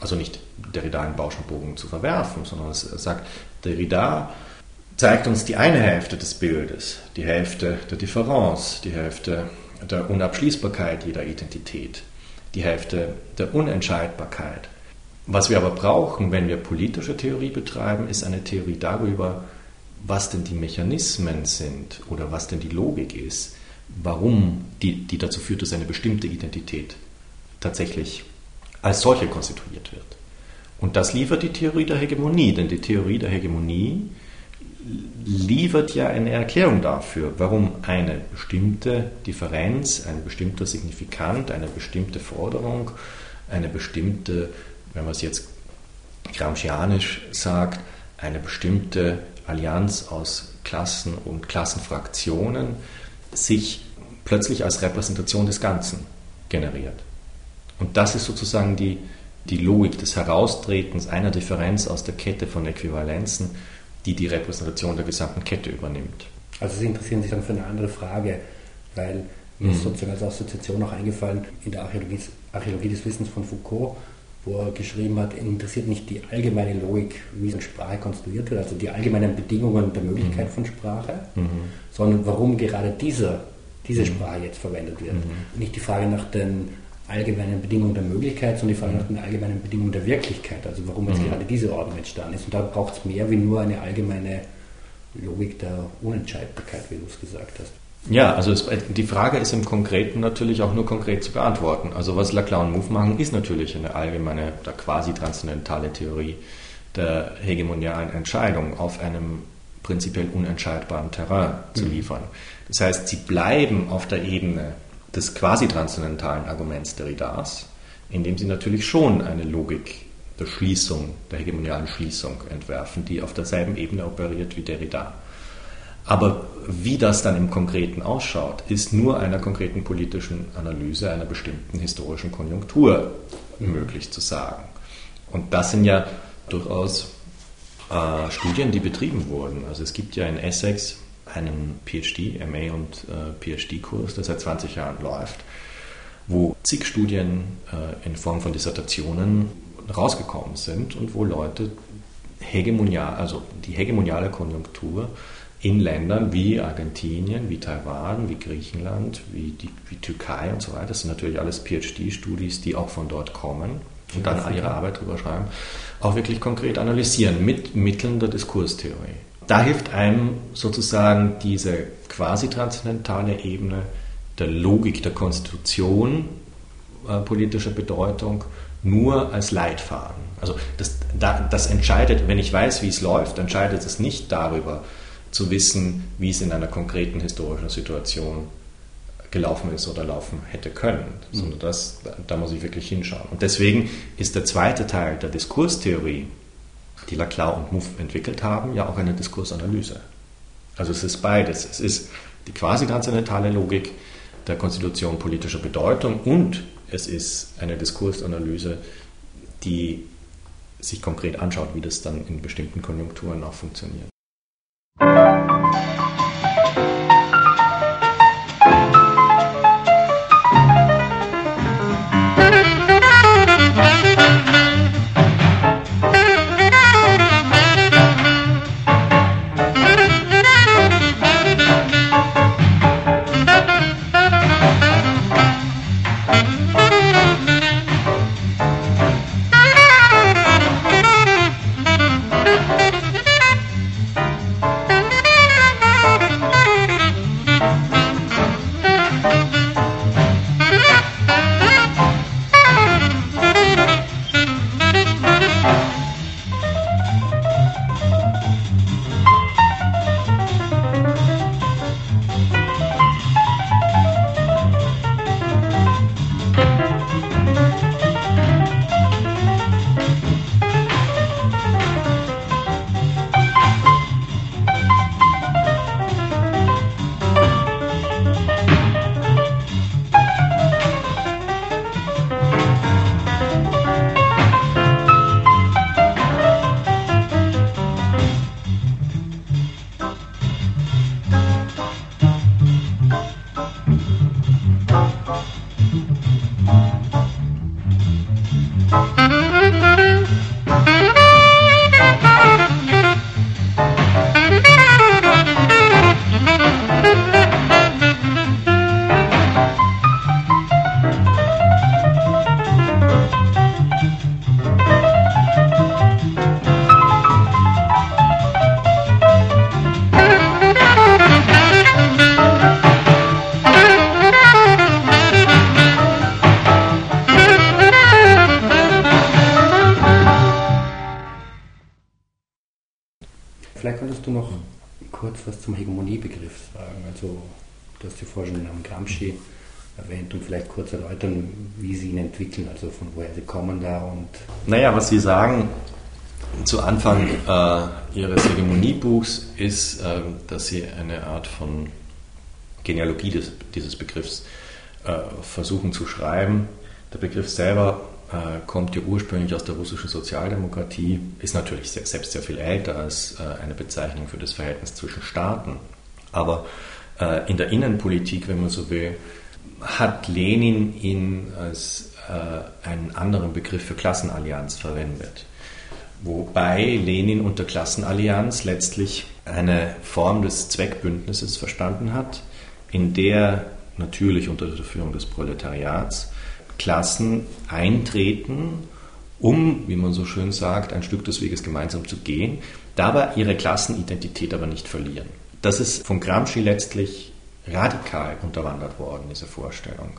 S2: also nicht Derrida in Bauschenbogen zu verwerfen, sondern er sagt, Derrida zeigt uns die eine Hälfte des Bildes, die Hälfte der Differenz, die Hälfte der Unabschließbarkeit jeder Identität, die Hälfte der Unentscheidbarkeit. Was wir aber brauchen, wenn wir politische Theorie betreiben, ist eine Theorie darüber, was denn die Mechanismen sind oder was denn die Logik ist, warum die, die dazu führt, dass eine bestimmte Identität tatsächlich als solche konstituiert wird. Und das liefert die Theorie der Hegemonie, denn die Theorie der Hegemonie liefert ja eine Erklärung dafür, warum eine bestimmte Differenz, ein bestimmter Signifikant, eine bestimmte Forderung, eine bestimmte, wenn man es jetzt gramscianisch sagt, eine bestimmte Allianz aus Klassen und Klassenfraktionen sich plötzlich als Repräsentation des Ganzen generiert. Und das ist sozusagen die, die Logik des Heraustretens einer Differenz aus der Kette von Äquivalenzen die die Repräsentation der gesamten Kette übernimmt.
S1: Also Sie interessieren sich dann für eine andere Frage, weil mir ist mhm. sozusagen als Assoziation auch eingefallen in der Archäologie, Archäologie des Wissens von Foucault, wo er geschrieben hat, interessiert nicht die allgemeine Logik, wie eine Sprache konstruiert wird, also die allgemeinen Bedingungen der Möglichkeit mhm. von Sprache, mhm. sondern warum gerade dieser, diese mhm. Sprache jetzt verwendet wird. Mhm. Nicht die Frage nach den allgemeinen Bedingungen der Möglichkeit, sondern die Frage nach den allgemeinen Bedingungen der Wirklichkeit, also warum jetzt mhm. gerade diese Ordnung entstanden ist. Und da braucht es mehr wie nur eine allgemeine Logik der Unentscheidbarkeit, wie du es gesagt hast.
S2: Ja, also es, die Frage ist im Konkreten natürlich auch nur konkret zu beantworten. Also was Laclau und Mouffe machen, ist natürlich eine allgemeine oder quasi transzendentale Theorie der hegemonialen Entscheidung auf einem prinzipiell unentscheidbaren Terrain zu mhm. liefern. Das heißt, sie bleiben auf der Ebene des quasi transzendentalen Arguments Derridas, indem sie natürlich schon eine Logik der Schließung, der hegemonialen Schließung entwerfen, die auf derselben Ebene operiert wie Derrida. Aber wie das dann im Konkreten ausschaut, ist nur einer konkreten politischen Analyse einer bestimmten historischen Konjunktur möglich zu sagen. Und das sind ja durchaus äh, Studien, die betrieben wurden. Also es gibt ja in Essex einen PhD, MA und äh, PhD-Kurs, der seit 20 Jahren läuft, wo zig Studien äh, in Form von Dissertationen rausgekommen sind und wo Leute hegemonial, also die hegemoniale Konjunktur in Ländern wie Argentinien, wie Taiwan, wie Griechenland, wie die wie Türkei und so weiter, das sind natürlich alles PhD-Studis, die auch von dort kommen und dann ihre Arbeit drüber schreiben, auch wirklich konkret analysieren mit Mitteln der Diskurstheorie da hilft einem sozusagen diese quasi transzendentale Ebene der Logik der Konstitution äh, politischer Bedeutung nur als Leitfaden. Also das, da, das entscheidet, wenn ich weiß, wie es läuft, entscheidet es nicht darüber, zu wissen, wie es in einer konkreten historischen Situation gelaufen ist oder laufen hätte können, mhm. sondern das, da muss ich wirklich hinschauen. Und deswegen ist der zweite Teil der Diskurstheorie die Laclau und Mouffe entwickelt haben, ja auch eine Diskursanalyse. Also es ist beides. Es ist die quasi transzendentale Logik der Konstitution politischer Bedeutung und es ist eine Diskursanalyse, die sich konkret anschaut, wie das dann in bestimmten Konjunkturen auch funktioniert.
S1: Was zum Hegemoniebegriff sagen? Also, du hast ja vorhin schon den Namen Gramsci erwähnt und vielleicht kurz erläutern, wie Sie ihn entwickeln, also von woher Sie kommen da und.
S2: Naja, was Sie sagen zu Anfang äh, Ihres Hegemoniebuchs ist, äh, dass Sie eine Art von Genealogie des, dieses Begriffs äh, versuchen zu schreiben. Der Begriff selber kommt ja ursprünglich aus der russischen Sozialdemokratie, ist natürlich selbst sehr viel älter als äh, eine Bezeichnung für das Verhältnis zwischen Staaten. Aber äh, in der Innenpolitik, wenn man so will, hat Lenin ihn als äh, einen anderen Begriff für Klassenallianz verwendet. Wobei Lenin unter Klassenallianz letztlich eine Form des Zweckbündnisses verstanden hat, in der natürlich unter der Führung des Proletariats Klassen eintreten, um, wie man so schön sagt, ein Stück des Weges gemeinsam zu gehen, dabei ihre Klassenidentität aber nicht verlieren. Das ist von Gramsci letztlich radikal unterwandert worden, diese Vorstellung.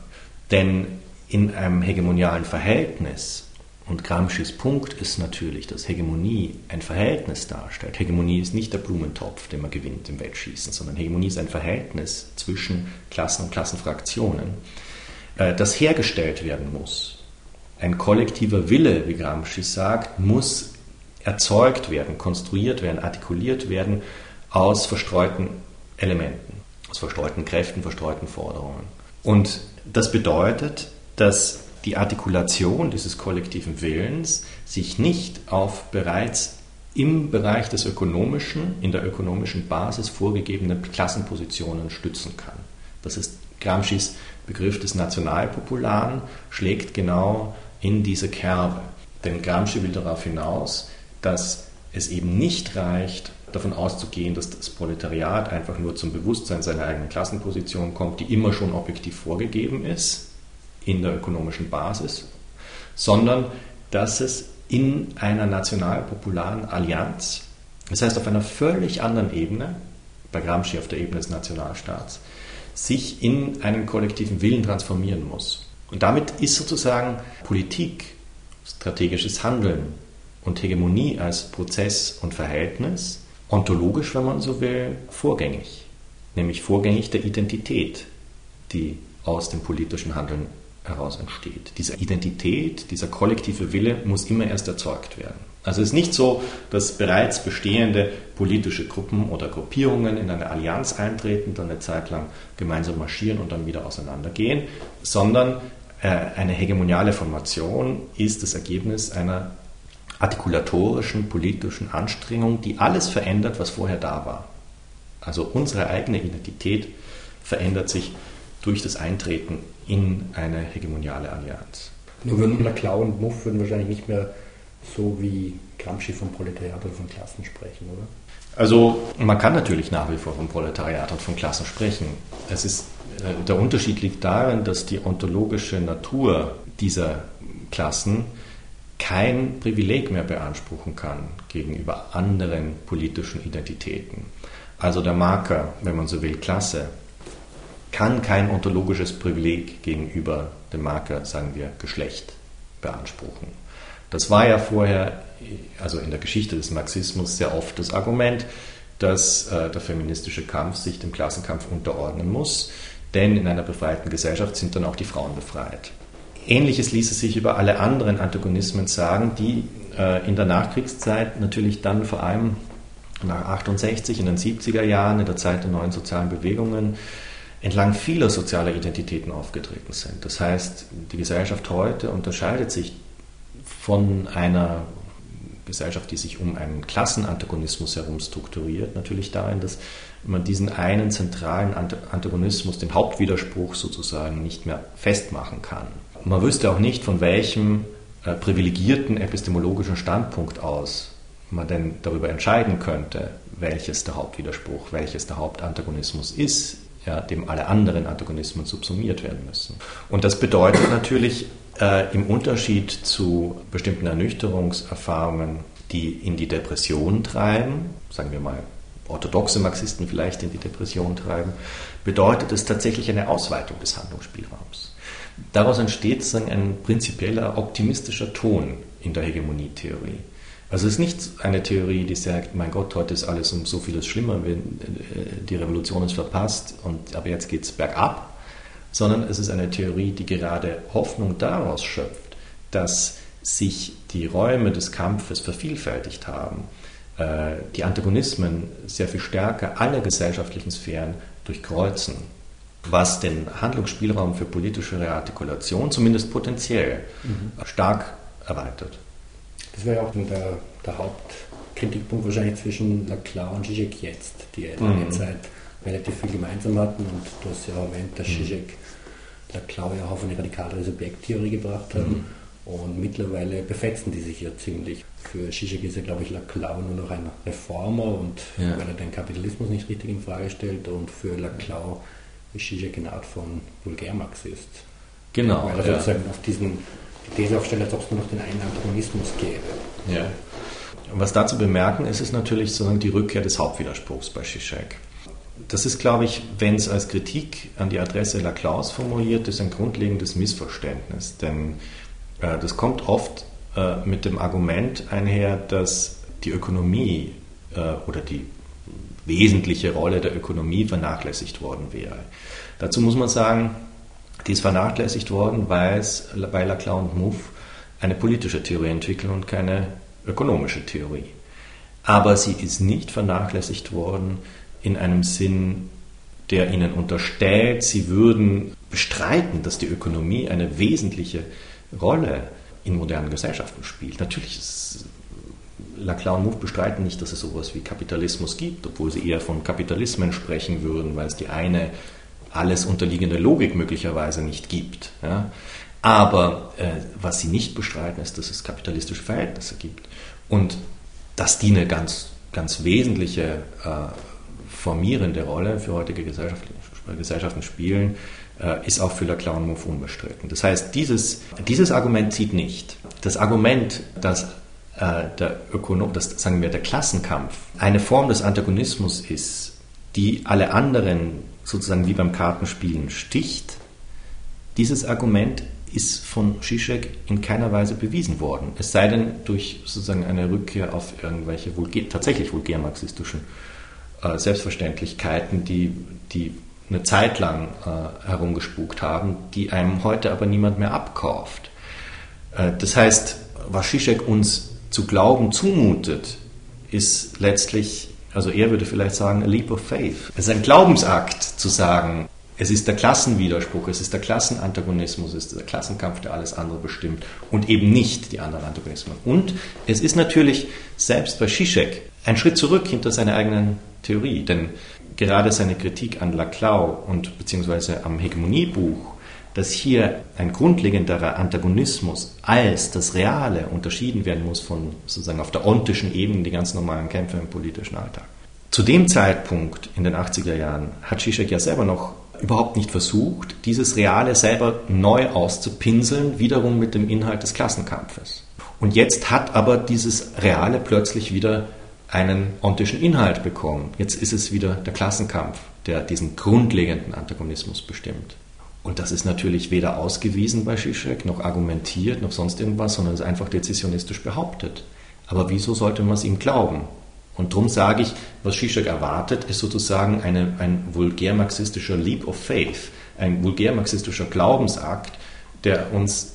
S2: Denn in einem hegemonialen Verhältnis, und Gramscis Punkt ist natürlich, dass Hegemonie ein Verhältnis darstellt. Hegemonie ist nicht der Blumentopf, den man gewinnt im Wettschießen, sondern Hegemonie ist ein Verhältnis zwischen Klassen und Klassenfraktionen das hergestellt werden muss. Ein kollektiver Wille, wie Gramsci sagt, muss erzeugt werden, konstruiert werden, artikuliert werden aus verstreuten Elementen, aus verstreuten Kräften, verstreuten Forderungen. Und das bedeutet, dass die Artikulation dieses kollektiven Willens sich nicht auf bereits im Bereich des ökonomischen, in der ökonomischen Basis vorgegebene Klassenpositionen stützen kann. Das ist Gramscis Begriff des Nationalpopularen schlägt genau in diese Kerbe. Denn Gramsci will darauf hinaus, dass es eben nicht reicht, davon auszugehen, dass das Proletariat einfach nur zum Bewusstsein seiner eigenen Klassenposition kommt, die immer schon objektiv vorgegeben ist in der ökonomischen Basis, sondern dass es in einer nationalpopularen Allianz, das heißt auf einer völlig anderen Ebene, bei Gramsci auf der Ebene des Nationalstaats, sich in einen kollektiven Willen transformieren muss. Und damit ist sozusagen Politik, strategisches Handeln und Hegemonie als Prozess und Verhältnis ontologisch, wenn man so will, vorgängig. Nämlich vorgängig der Identität, die aus dem politischen Handeln heraus entsteht. Diese Identität, dieser kollektive Wille muss immer erst erzeugt werden. Also es ist nicht so, dass bereits bestehende politische Gruppen oder Gruppierungen in eine Allianz eintreten, dann eine Zeit lang gemeinsam marschieren und dann wieder auseinandergehen, sondern äh, eine hegemoniale Formation ist das Ergebnis einer artikulatorischen politischen Anstrengung, die alles verändert, was vorher da war. Also unsere eigene Identität verändert sich durch das Eintreten in eine hegemoniale Allianz.
S1: Nur würden Laclau und Muff würden wahrscheinlich nicht mehr so wie Gramsci vom Proletariat oder von Klassen sprechen, oder?
S2: Also man kann natürlich nach wie vor vom Proletariat und von Klassen sprechen. Es ist, äh, der Unterschied liegt darin, dass die ontologische Natur dieser Klassen kein Privileg mehr beanspruchen kann gegenüber anderen politischen Identitäten. Also der Marker, wenn man so will, Klasse, kann kein ontologisches Privileg gegenüber dem Marker, sagen wir, Geschlecht beanspruchen. Das war ja vorher, also in der Geschichte des Marxismus, sehr oft das Argument, dass äh, der feministische Kampf sich dem Klassenkampf unterordnen muss, denn in einer befreiten Gesellschaft sind dann auch die Frauen befreit. Ähnliches ließe sich über alle anderen Antagonismen sagen, die äh, in der Nachkriegszeit natürlich dann vor allem nach 68, in den 70er Jahren, in der Zeit der neuen sozialen Bewegungen, entlang vieler sozialer Identitäten aufgetreten sind. Das heißt, die Gesellschaft heute unterscheidet sich von einer Gesellschaft, die sich um einen Klassenantagonismus herum strukturiert, natürlich darin, dass man diesen einen zentralen Antagonismus, den Hauptwiderspruch sozusagen, nicht mehr festmachen kann. Man wüsste auch nicht, von welchem äh, privilegierten epistemologischen Standpunkt aus man denn darüber entscheiden könnte, welches der Hauptwiderspruch, welches der Hauptantagonismus ist, ja, dem alle anderen Antagonismen subsumiert werden müssen. Und das bedeutet natürlich äh, im Unterschied zu bestimmten Ernüchterungserfahrungen, die in die Depression treiben, sagen wir mal orthodoxe Marxisten vielleicht in die Depression treiben, bedeutet es tatsächlich eine Ausweitung des Handlungsspielraums. Daraus entsteht sozusagen ein prinzipieller optimistischer Ton in der Hegemonietheorie. Also es ist nicht eine Theorie, die sagt, mein Gott, heute ist alles um so vieles schlimmer, äh, die Revolution ist verpasst und aber jetzt geht es bergab, sondern es ist eine Theorie, die gerade Hoffnung daraus schöpft, dass sich die Räume des Kampfes vervielfältigt haben, äh, die Antagonismen sehr viel stärker alle gesellschaftlichen Sphären durchkreuzen, was den Handlungsspielraum für politische Reartikulation zumindest potenziell mhm. stark erweitert.
S1: Das wäre ja auch der, der Hauptkritikpunkt wahrscheinlich zwischen Laclau und Zizek jetzt, die ja lange mhm. Zeit relativ viel gemeinsam hatten und du hast ja erwähnt, dass mhm. Zizek Laclau ja auch auf eine radikalere Subjekttheorie gebracht haben. Mhm. Und mittlerweile befetzen die sich ja ziemlich. Für Zizek ist ja, glaube ich, Laclau nur noch ein Reformer und ja. weil er den Kapitalismus nicht richtig in Frage stellt. Und für Laclau ist Zizek eine Art von Vulgärmarxist.
S2: Genau.
S1: Weil er ja. sozusagen auf diesen die These aufstellt, als ob es nur noch den einen Antagonismus gäbe.
S2: Ja. Und was da zu bemerken ist, ist natürlich sozusagen die Rückkehr des Hauptwiderspruchs bei Zizek. Das ist, glaube ich, wenn es als Kritik an die Adresse Laclaus formuliert ist, ein grundlegendes Missverständnis. Denn äh, das kommt oft äh, mit dem Argument einher, dass die Ökonomie äh, oder die wesentliche Rolle der Ökonomie vernachlässigt worden wäre. Dazu muss man sagen, die ist vernachlässigt worden, weil es bei Laclau und Mouffe eine politische Theorie entwickeln und keine ökonomische Theorie. Aber sie ist nicht vernachlässigt worden in einem Sinn, der ihnen unterstellt, sie würden bestreiten, dass die Ökonomie eine wesentliche Rolle in modernen Gesellschaften spielt. Natürlich ist Laclau und Mouffe bestreiten nicht, dass es sowas wie Kapitalismus gibt, obwohl sie eher von Kapitalismen sprechen würden, weil es die eine alles unterliegende Logik möglicherweise nicht gibt. Ja. Aber äh, was sie nicht bestreiten, ist, dass es kapitalistische Verhältnisse gibt. Und dass die eine ganz, ganz wesentliche äh, formierende Rolle für heutige Gesellschaften spielen, äh, ist auch für Laclau Mouffe unbestritten. Das heißt, dieses, dieses Argument zieht nicht. Das Argument, dass äh, der Ökonom, das, sagen wir, der Klassenkampf eine Form des Antagonismus ist, die alle anderen sozusagen wie beim Kartenspielen sticht, dieses Argument ist von Zizek in keiner Weise bewiesen worden. Es sei denn durch sozusagen eine Rückkehr auf irgendwelche vulgär, tatsächlich vulgärmarxistischen äh, Selbstverständlichkeiten, die, die eine Zeit lang äh, herumgespukt haben, die einem heute aber niemand mehr abkauft. Äh, das heißt, was Zizek uns zu glauben zumutet, ist letztlich also er würde vielleicht sagen, a leap of faith. Es ist ein Glaubensakt zu sagen, es ist der Klassenwiderspruch, es ist der Klassenantagonismus, es ist der Klassenkampf, der alles andere bestimmt und eben nicht die anderen Antagonismen. Und es ist natürlich selbst bei Zizek ein Schritt zurück hinter seiner eigenen Theorie, denn gerade seine Kritik an Laclau und beziehungsweise am Hegemoniebuch dass hier ein grundlegenderer Antagonismus als das Reale unterschieden werden muss von sozusagen auf der ontischen Ebene die ganz normalen Kämpfe im politischen Alltag. Zu dem Zeitpunkt in den 80er Jahren hat Zizek ja selber noch überhaupt nicht versucht, dieses Reale selber neu auszupinseln, wiederum mit dem Inhalt des Klassenkampfes. Und jetzt hat aber dieses Reale plötzlich wieder einen ontischen Inhalt bekommen. Jetzt ist es wieder der Klassenkampf, der diesen grundlegenden Antagonismus bestimmt. Und das ist natürlich weder ausgewiesen bei Zizek, noch argumentiert, noch sonst irgendwas, sondern ist einfach dezisionistisch behauptet. Aber wieso sollte man es ihm glauben? Und darum sage ich, was Zizek erwartet, ist sozusagen eine, ein vulgär-marxistischer Leap of Faith, ein vulgär-marxistischer Glaubensakt, der uns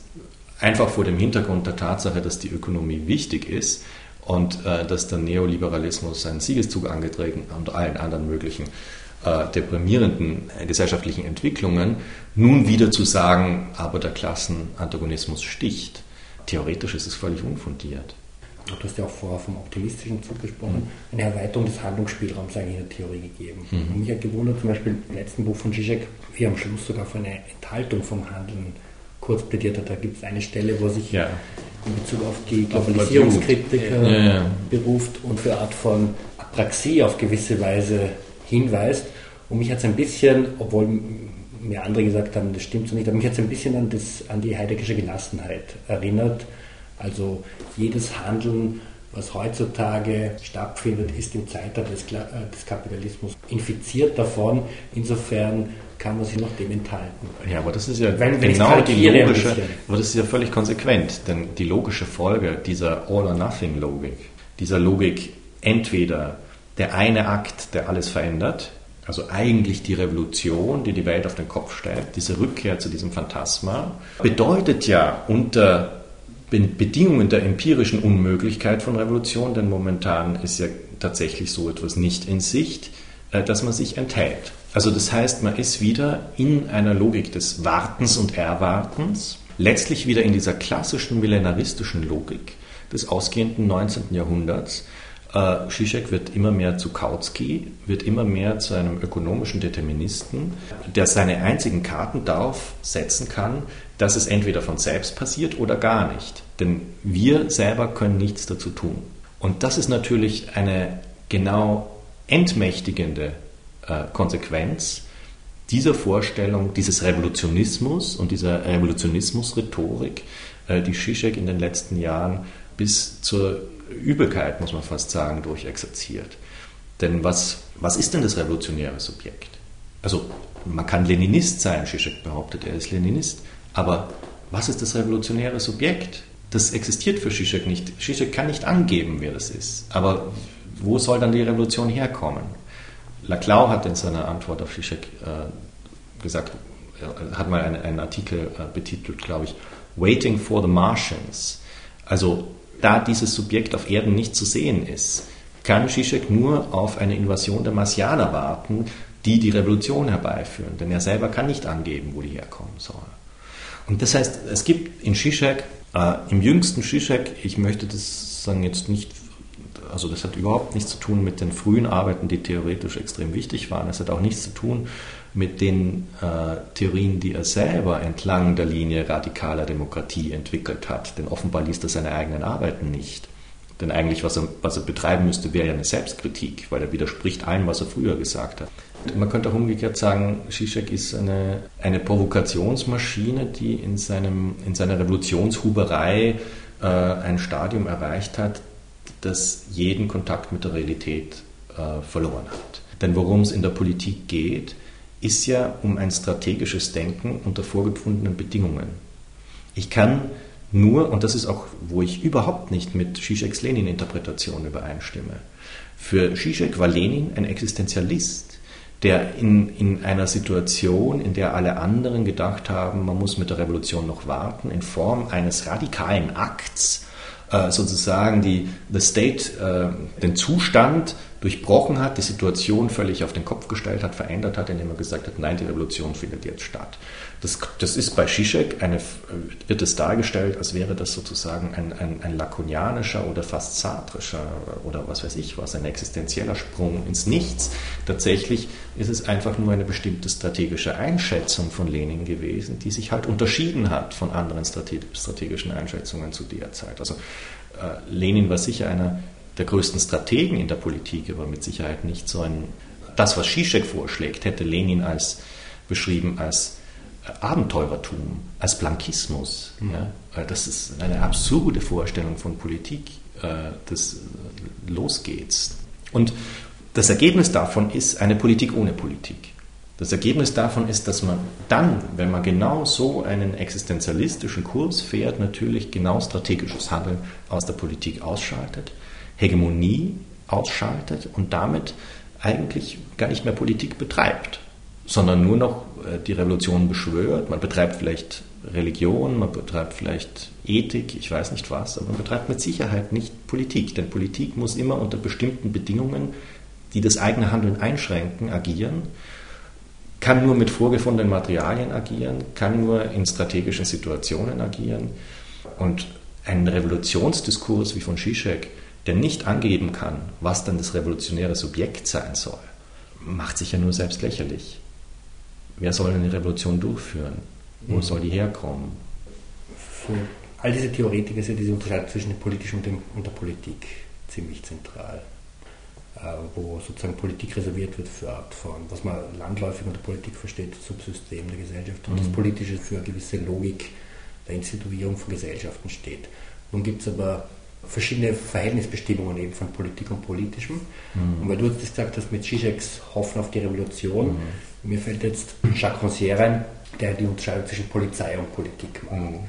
S2: einfach vor dem Hintergrund der Tatsache, dass die Ökonomie wichtig ist und äh, dass der Neoliberalismus seinen Siegeszug angetreten und allen anderen möglichen äh, deprimierenden gesellschaftlichen Entwicklungen, nun wieder zu sagen, aber der Klassenantagonismus sticht. Theoretisch ist es völlig unfundiert.
S1: Du hast ja auch vorher vom optimistischen Zug gesprochen, mhm. eine Erweiterung des Handlungsspielraums eigentlich in der Theorie gegeben. Mhm. Und mich hat gewundert, zum Beispiel im letzten Buch von Zizek, wie am Schluss sogar für eine Enthaltung vom Handeln kurz plädiert hat. Da gibt es eine Stelle, wo sich ja. in Bezug auf die Globalisierungskritik ja, ja. beruft und für Art von Apraxie auf gewisse Weise hinweist. Und mich hat es ein bisschen, obwohl mir andere gesagt haben, das stimmt so nicht, aber mich hat es ein bisschen an, das, an die Heideggersche Gelassenheit erinnert. Also jedes Handeln, was heutzutage stattfindet, ist im Zeitalter des, äh, des Kapitalismus infiziert davon. Insofern kann man sich noch dem enthalten.
S2: Ja, aber das ist ja wenn, wenn genau die logische, aber das ist ja völlig konsequent, denn die logische Folge dieser All-or-Nothing-Logik, dieser Logik entweder der eine Akt, der alles verändert, also eigentlich die Revolution, die die Welt auf den Kopf stellt, diese Rückkehr zu diesem Phantasma, bedeutet ja unter Bedingungen der empirischen Unmöglichkeit von Revolution, denn momentan ist ja tatsächlich so etwas nicht in Sicht, äh, dass man sich enthält. Also das heißt, man ist wieder in einer Logik des Wartens und Erwartens, letztlich wieder in dieser klassischen millenaristischen Logik des ausgehenden 19. Jahrhunderts, äh, Zizek wird immer mehr zu Kautsky, wird immer mehr zu einem ökonomischen Deterministen, der seine einzigen Karten darauf setzen kann, dass es entweder von selbst passiert oder gar nicht. Denn wir selber können nichts dazu tun. Und das ist natürlich eine genau entmächtigende Konsequenz dieser Vorstellung, dieses Revolutionismus und dieser Revolutionismusrhetorik, äh, die Zizek in den letzten Jahren bis zur Übelkeit, muss man fast sagen, durchexerziert. Denn was, was ist denn das revolutionäre Subjekt? Also man kann Leninist sein, Zizek behauptet, er ist Leninist, aber was ist das revolutionäre Subjekt? Das existiert für Zizek nicht. Zizek kann nicht angeben, wer das ist. Aber wo soll dann die Revolution herkommen? Laclau hat in seiner Antwort auf Zizek äh, gesagt, hat mal einen, einen Artikel äh, betitelt, glaube ich, Waiting for the Martians. Also da dieses Subjekt auf Erden nicht zu sehen ist, kann Zizek nur auf eine Invasion der Marsianer warten, die die Revolution herbeiführen. Denn er selber kann nicht angeben, wo die herkommen soll. Und das heißt, es gibt in Zizek, äh, im jüngsten Zizek, ich möchte das sagen jetzt nicht, also das hat überhaupt nichts zu tun mit den frühen Arbeiten, die theoretisch extrem wichtig waren. Es hat auch nichts zu tun mit den äh, Theorien, die er selber entlang der Linie radikaler Demokratie entwickelt hat. Denn offenbar liest er seine eigenen Arbeiten nicht. Denn eigentlich, was er, was er betreiben müsste, wäre ja eine Selbstkritik, weil er widerspricht allem, was er früher gesagt hat. Man könnte auch umgekehrt sagen, Zizek ist eine, eine Provokationsmaschine, die in, seinem, in seiner Revolutionshuberei äh, ein Stadium erreicht hat, das jeden Kontakt mit der Realität äh, verloren hat. Denn worum es in der Politik geht, ist ja um ein strategisches Denken unter vorgefundenen Bedingungen. Ich kann nur, und das ist auch, wo ich überhaupt nicht mit Zizeks Lenin-Interpretation übereinstimme, für Zizek war Lenin ein Existenzialist, der in, in einer Situation, in der alle anderen gedacht haben, man muss mit der Revolution noch warten, in Form eines radikalen Akts sozusagen die, the State, äh, den Zustand durchbrochen hat, die Situation völlig auf den Kopf gestellt hat, verändert hat, indem er gesagt hat, nein, die Revolution findet jetzt statt. Das, das ist bei Zizek, eine, wird es dargestellt, als wäre das sozusagen ein, ein, ein lakonianischer oder fast sartrischer oder was weiß ich was, ein existenzieller Sprung ins Nichts. Tatsächlich ist es einfach nur eine bestimmte strategische Einschätzung von Lenin gewesen, die sich halt unterschieden hat von anderen strategischen Einschätzungen zu der Zeit. Also äh, Lenin war sicher einer der größten Strategen in der Politik, aber mit Sicherheit nicht so ein. Das, was Zizek vorschlägt, hätte Lenin als beschrieben als äh, Abenteurertum, als Blankismus. Mhm. Ja? Das ist eine absurde Vorstellung von Politik äh, des Losgehts. Und das Ergebnis davon ist eine Politik ohne Politik. Das Ergebnis davon ist, dass man dann, wenn man genau so einen existenzialistischen Kurs fährt, natürlich genau strategisches Handeln aus der Politik ausschaltet Hegemonie ausschaltet und damit eigentlich gar nicht mehr Politik betreibt, sondern nur noch äh, die Revolution beschwört. Man betreibt vielleicht Religion, man betreibt vielleicht Ethik, ich weiß nicht was, aber man betreibt mit Sicherheit nicht Politik, denn Politik muss immer unter bestimmten Bedingungen, die das eigene Handeln einschränken, agieren, kann nur mit vorgefundenen Materialien agieren, kann nur in strategischen Situationen agieren und ein Revolutionsdiskurs wie von Zizek der nicht angeben kann, was dann das revolutionäre Subjekt sein soll, macht sich ja nur selbst lächerlich. Wer soll denn die Revolution durchführen? Wo mhm. soll die herkommen?
S1: Für all diese Theoretiker ist ja diese Unterscheidung zwischen der politischen und der Politik ziemlich zentral. Äh, wo sozusagen Politik reserviert wird für Art von, was man landläufig unter Politik versteht, Subsystem der Gesellschaft und mhm. das Politische für eine gewisse Logik der Instituierung von Gesellschaften steht. Nun gibt es aber verschiedene Verhältnisbestimmungen eben von Politik und Politischem. Mhm. Und weil du jetzt gesagt hast mit Zizeks Hoffen auf die Revolution, mhm. mir fällt jetzt Jacques Rancière ein, der die Unterscheidung zwischen Polizei und Politik macht. Mhm.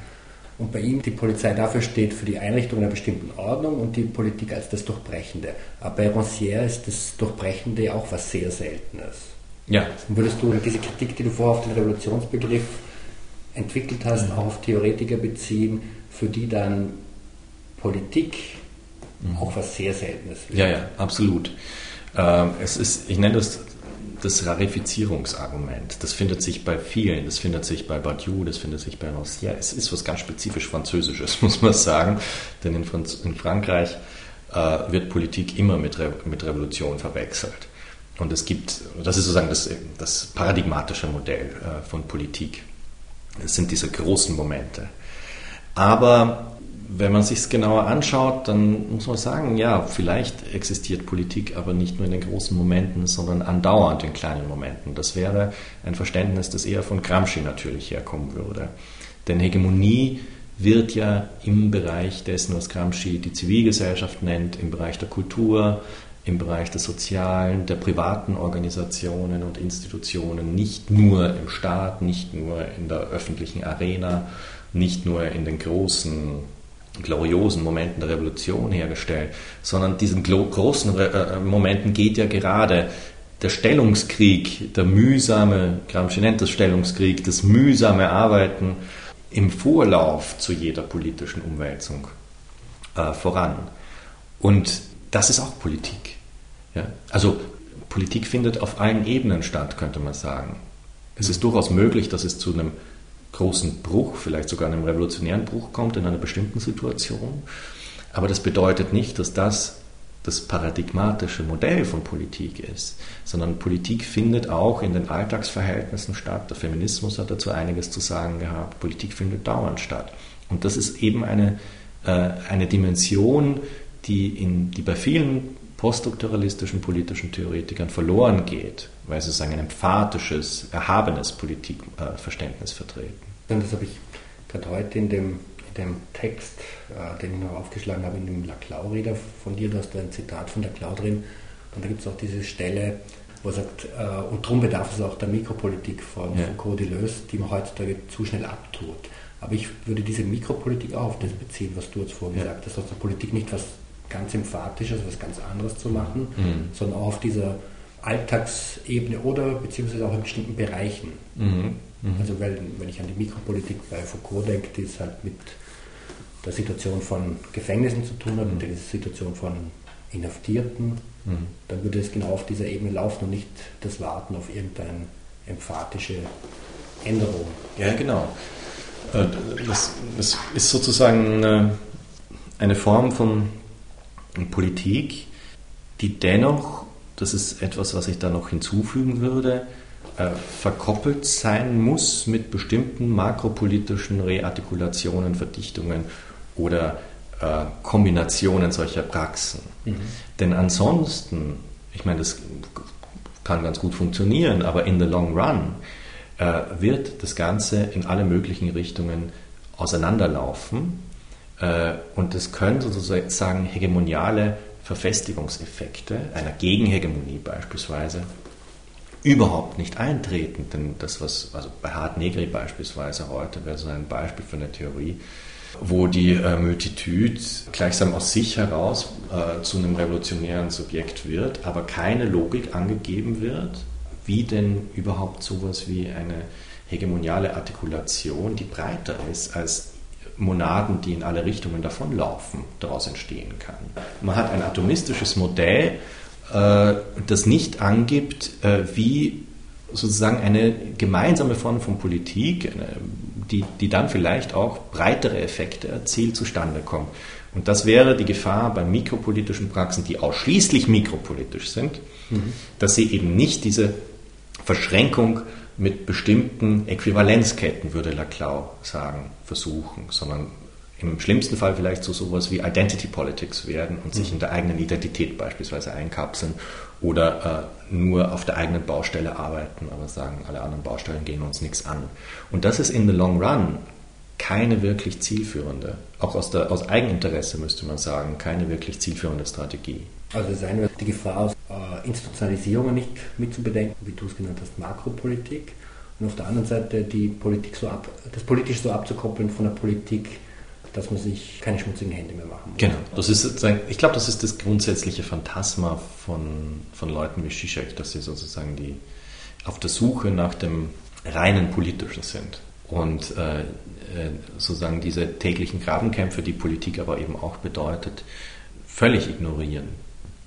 S1: Und bei ihm die Polizei dafür steht für die Einrichtung einer bestimmten Ordnung und die Politik als das Durchbrechende. Aber bei Rancière ist das Durchbrechende auch was sehr Seltenes. Ja. Und würdest du diese Kritik, die du vorher auf den Revolutionsbegriff entwickelt hast, mhm. auch auf Theoretiker beziehen, für die dann Politik mhm. auch was sehr Seltenes
S2: wird? Ja, ja, absolut. Ähm, es ist, ich nenne das das Rarifizierungsargument. Das findet sich bei vielen, das findet sich bei Badiou, das findet sich bei Rancière. Es ist was ganz spezifisch Französisches, muss man sagen, denn in, Franz in Frankreich äh, wird Politik immer mit, Re mit Revolution verwechselt. Und es gibt, das ist sozusagen das, das paradigmatische Modell äh, von Politik. Das sind diese großen Momente. Aber wenn man sich es genauer anschaut, dann muss man sagen, ja, vielleicht existiert Politik aber nicht nur in den großen Momenten, sondern andauernd in kleinen Momenten. Das wäre ein Verständnis, das eher von Gramsci natürlich herkommen würde. Denn Hegemonie wird ja im Bereich dessen, was Gramsci die Zivilgesellschaft nennt, im Bereich der Kultur, im Bereich des Sozialen, der privaten Organisationen und Institutionen, nicht nur im Staat, nicht nur in der öffentlichen Arena, nicht nur in den großen gloriosen Momenten der Revolution hergestellt, sondern diesen großen äh, Momenten geht ja gerade der Stellungskrieg, der mühsame, Gramsci nennt das Stellungskrieg, das mühsame Arbeiten im Vorlauf zu jeder politischen Umwälzung äh, voran. Und das ist auch Politik. Ja? Also Politik findet auf allen Ebenen statt, könnte man sagen. Es ist durchaus möglich, dass es zu einem großen Bruch, vielleicht sogar einem revolutionären Bruch kommt in einer bestimmten Situation. Aber das bedeutet nicht, dass das das paradigmatische Modell von Politik ist, sondern Politik findet auch in den Alltagsverhältnissen statt. Der Feminismus hat dazu einiges zu sagen gehabt. Politik findet dauernd statt. Und das ist eben eine, äh, eine Dimension, die, in, die bei vielen poststrukturalistischen politischen Theoretikern verloren geht, weil sie sagen, ein emphatisches, erhabenes Politikverständnis vertreten.
S1: Das habe ich gerade heute in dem, in dem Text, äh, den ich noch aufgeschlagen habe, in dem Laclau-Reder von dir, du hast da ein Zitat von Laclau drin, und da gibt es auch diese Stelle, wo er sagt, äh, und darum bedarf es auch der Mikropolitik von ja. Foucault-Deleuze, die man heutzutage zu schnell abtut. Aber ich würde diese Mikropolitik auch auf das beziehen, was du jetzt vorhin ja. gesagt hast, dass der Politik nicht was ganz Emphatisches, was ganz anderes zu machen, mhm. sondern auch auf dieser Alltagsebene oder beziehungsweise auch in bestimmten Bereichen. Mhm. Mhm. Also weil, wenn ich an die Mikropolitik bei Foucault denke, die es halt mit der Situation von Gefängnissen zu tun hat, mit der Situation von Inhaftierten, mhm. dann würde es genau auf dieser Ebene laufen und nicht das Warten auf irgendeine emphatische Änderung.
S2: Ja, genau. Äh, das, das ist sozusagen eine Form von Politik, die dennoch, das ist etwas, was ich da noch hinzufügen würde, äh, verkoppelt sein muss mit bestimmten makropolitischen Reartikulationen, Verdichtungen oder äh, Kombinationen solcher Praxen. Mhm. Denn ansonsten, ich meine, das kann ganz gut funktionieren, aber in the long run äh, wird das Ganze in alle möglichen Richtungen auseinanderlaufen und es können sozusagen hegemoniale Verfestigungseffekte einer Gegenhegemonie beispielsweise überhaupt nicht eintreten. Denn das, was also bei Hart Negri beispielsweise heute wäre so ein Beispiel für eine Theorie, wo die äh, Multitude gleichsam aus sich heraus äh, zu einem revolutionären Subjekt wird, aber keine Logik angegeben wird, wie denn überhaupt sowas wie eine hegemoniale Artikulation, die breiter ist als Monaden, die in alle Richtungen davonlaufen, daraus entstehen kann. Man hat ein atomistisches Modell, äh, das nicht angibt, äh, wie sozusagen eine gemeinsame Form von Politik, die, die dann vielleicht auch breitere Effekte erzielt, zustande kommt. Und das wäre die Gefahr bei mikropolitischen Praxen, die ausschließlich mikropolitisch sind, mhm. dass sie eben nicht diese Verschränkung mit bestimmten Äquivalenzketten, würde Laclau sagen, versuchen, sondern im schlimmsten Fall vielleicht so sowas wie Identity Politics werden und sich mhm. in der eigenen Identität beispielsweise einkapseln oder äh, nur auf der eigenen Baustelle arbeiten, aber sagen, alle anderen Baustellen gehen uns nichts an. Und das ist in the long run keine wirklich zielführende, auch aus, der, aus Eigeninteresse müsste man sagen, keine wirklich zielführende Strategie.
S1: Also das eine die Gefahr aus äh, Institutionalisierung nicht mitzubedenken, wie du es genannt hast, Makropolitik. Und auf der anderen Seite die Politik so ab, das politisch so abzukoppeln von der Politik, dass man sich keine schmutzigen Hände mehr machen muss.
S2: Genau, das ist, ich glaube, das ist das grundsätzliche Phantasma von, von Leuten wie Zizek, dass sie sozusagen die, auf der Suche nach dem reinen Politischen sind. Und äh, äh, sozusagen diese täglichen Grabenkämpfe, die Politik aber eben auch bedeutet, völlig ignorieren.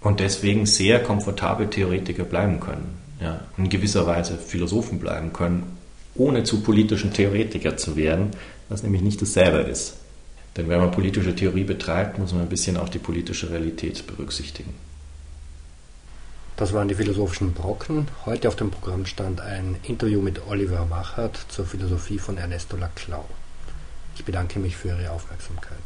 S2: Und deswegen sehr komfortabel Theoretiker bleiben können. Ja, in gewisser Weise Philosophen bleiben können, ohne zu politischen Theoretiker zu werden, was nämlich nicht dasselbe ist. Denn wenn man politische Theorie betreibt, muss man ein bisschen auch die politische Realität berücksichtigen.
S1: Das waren die philosophischen Brocken. Heute auf dem Programm stand ein Interview mit Oliver Wachert zur Philosophie von Ernesto Laclau. Ich bedanke mich für Ihre Aufmerksamkeit.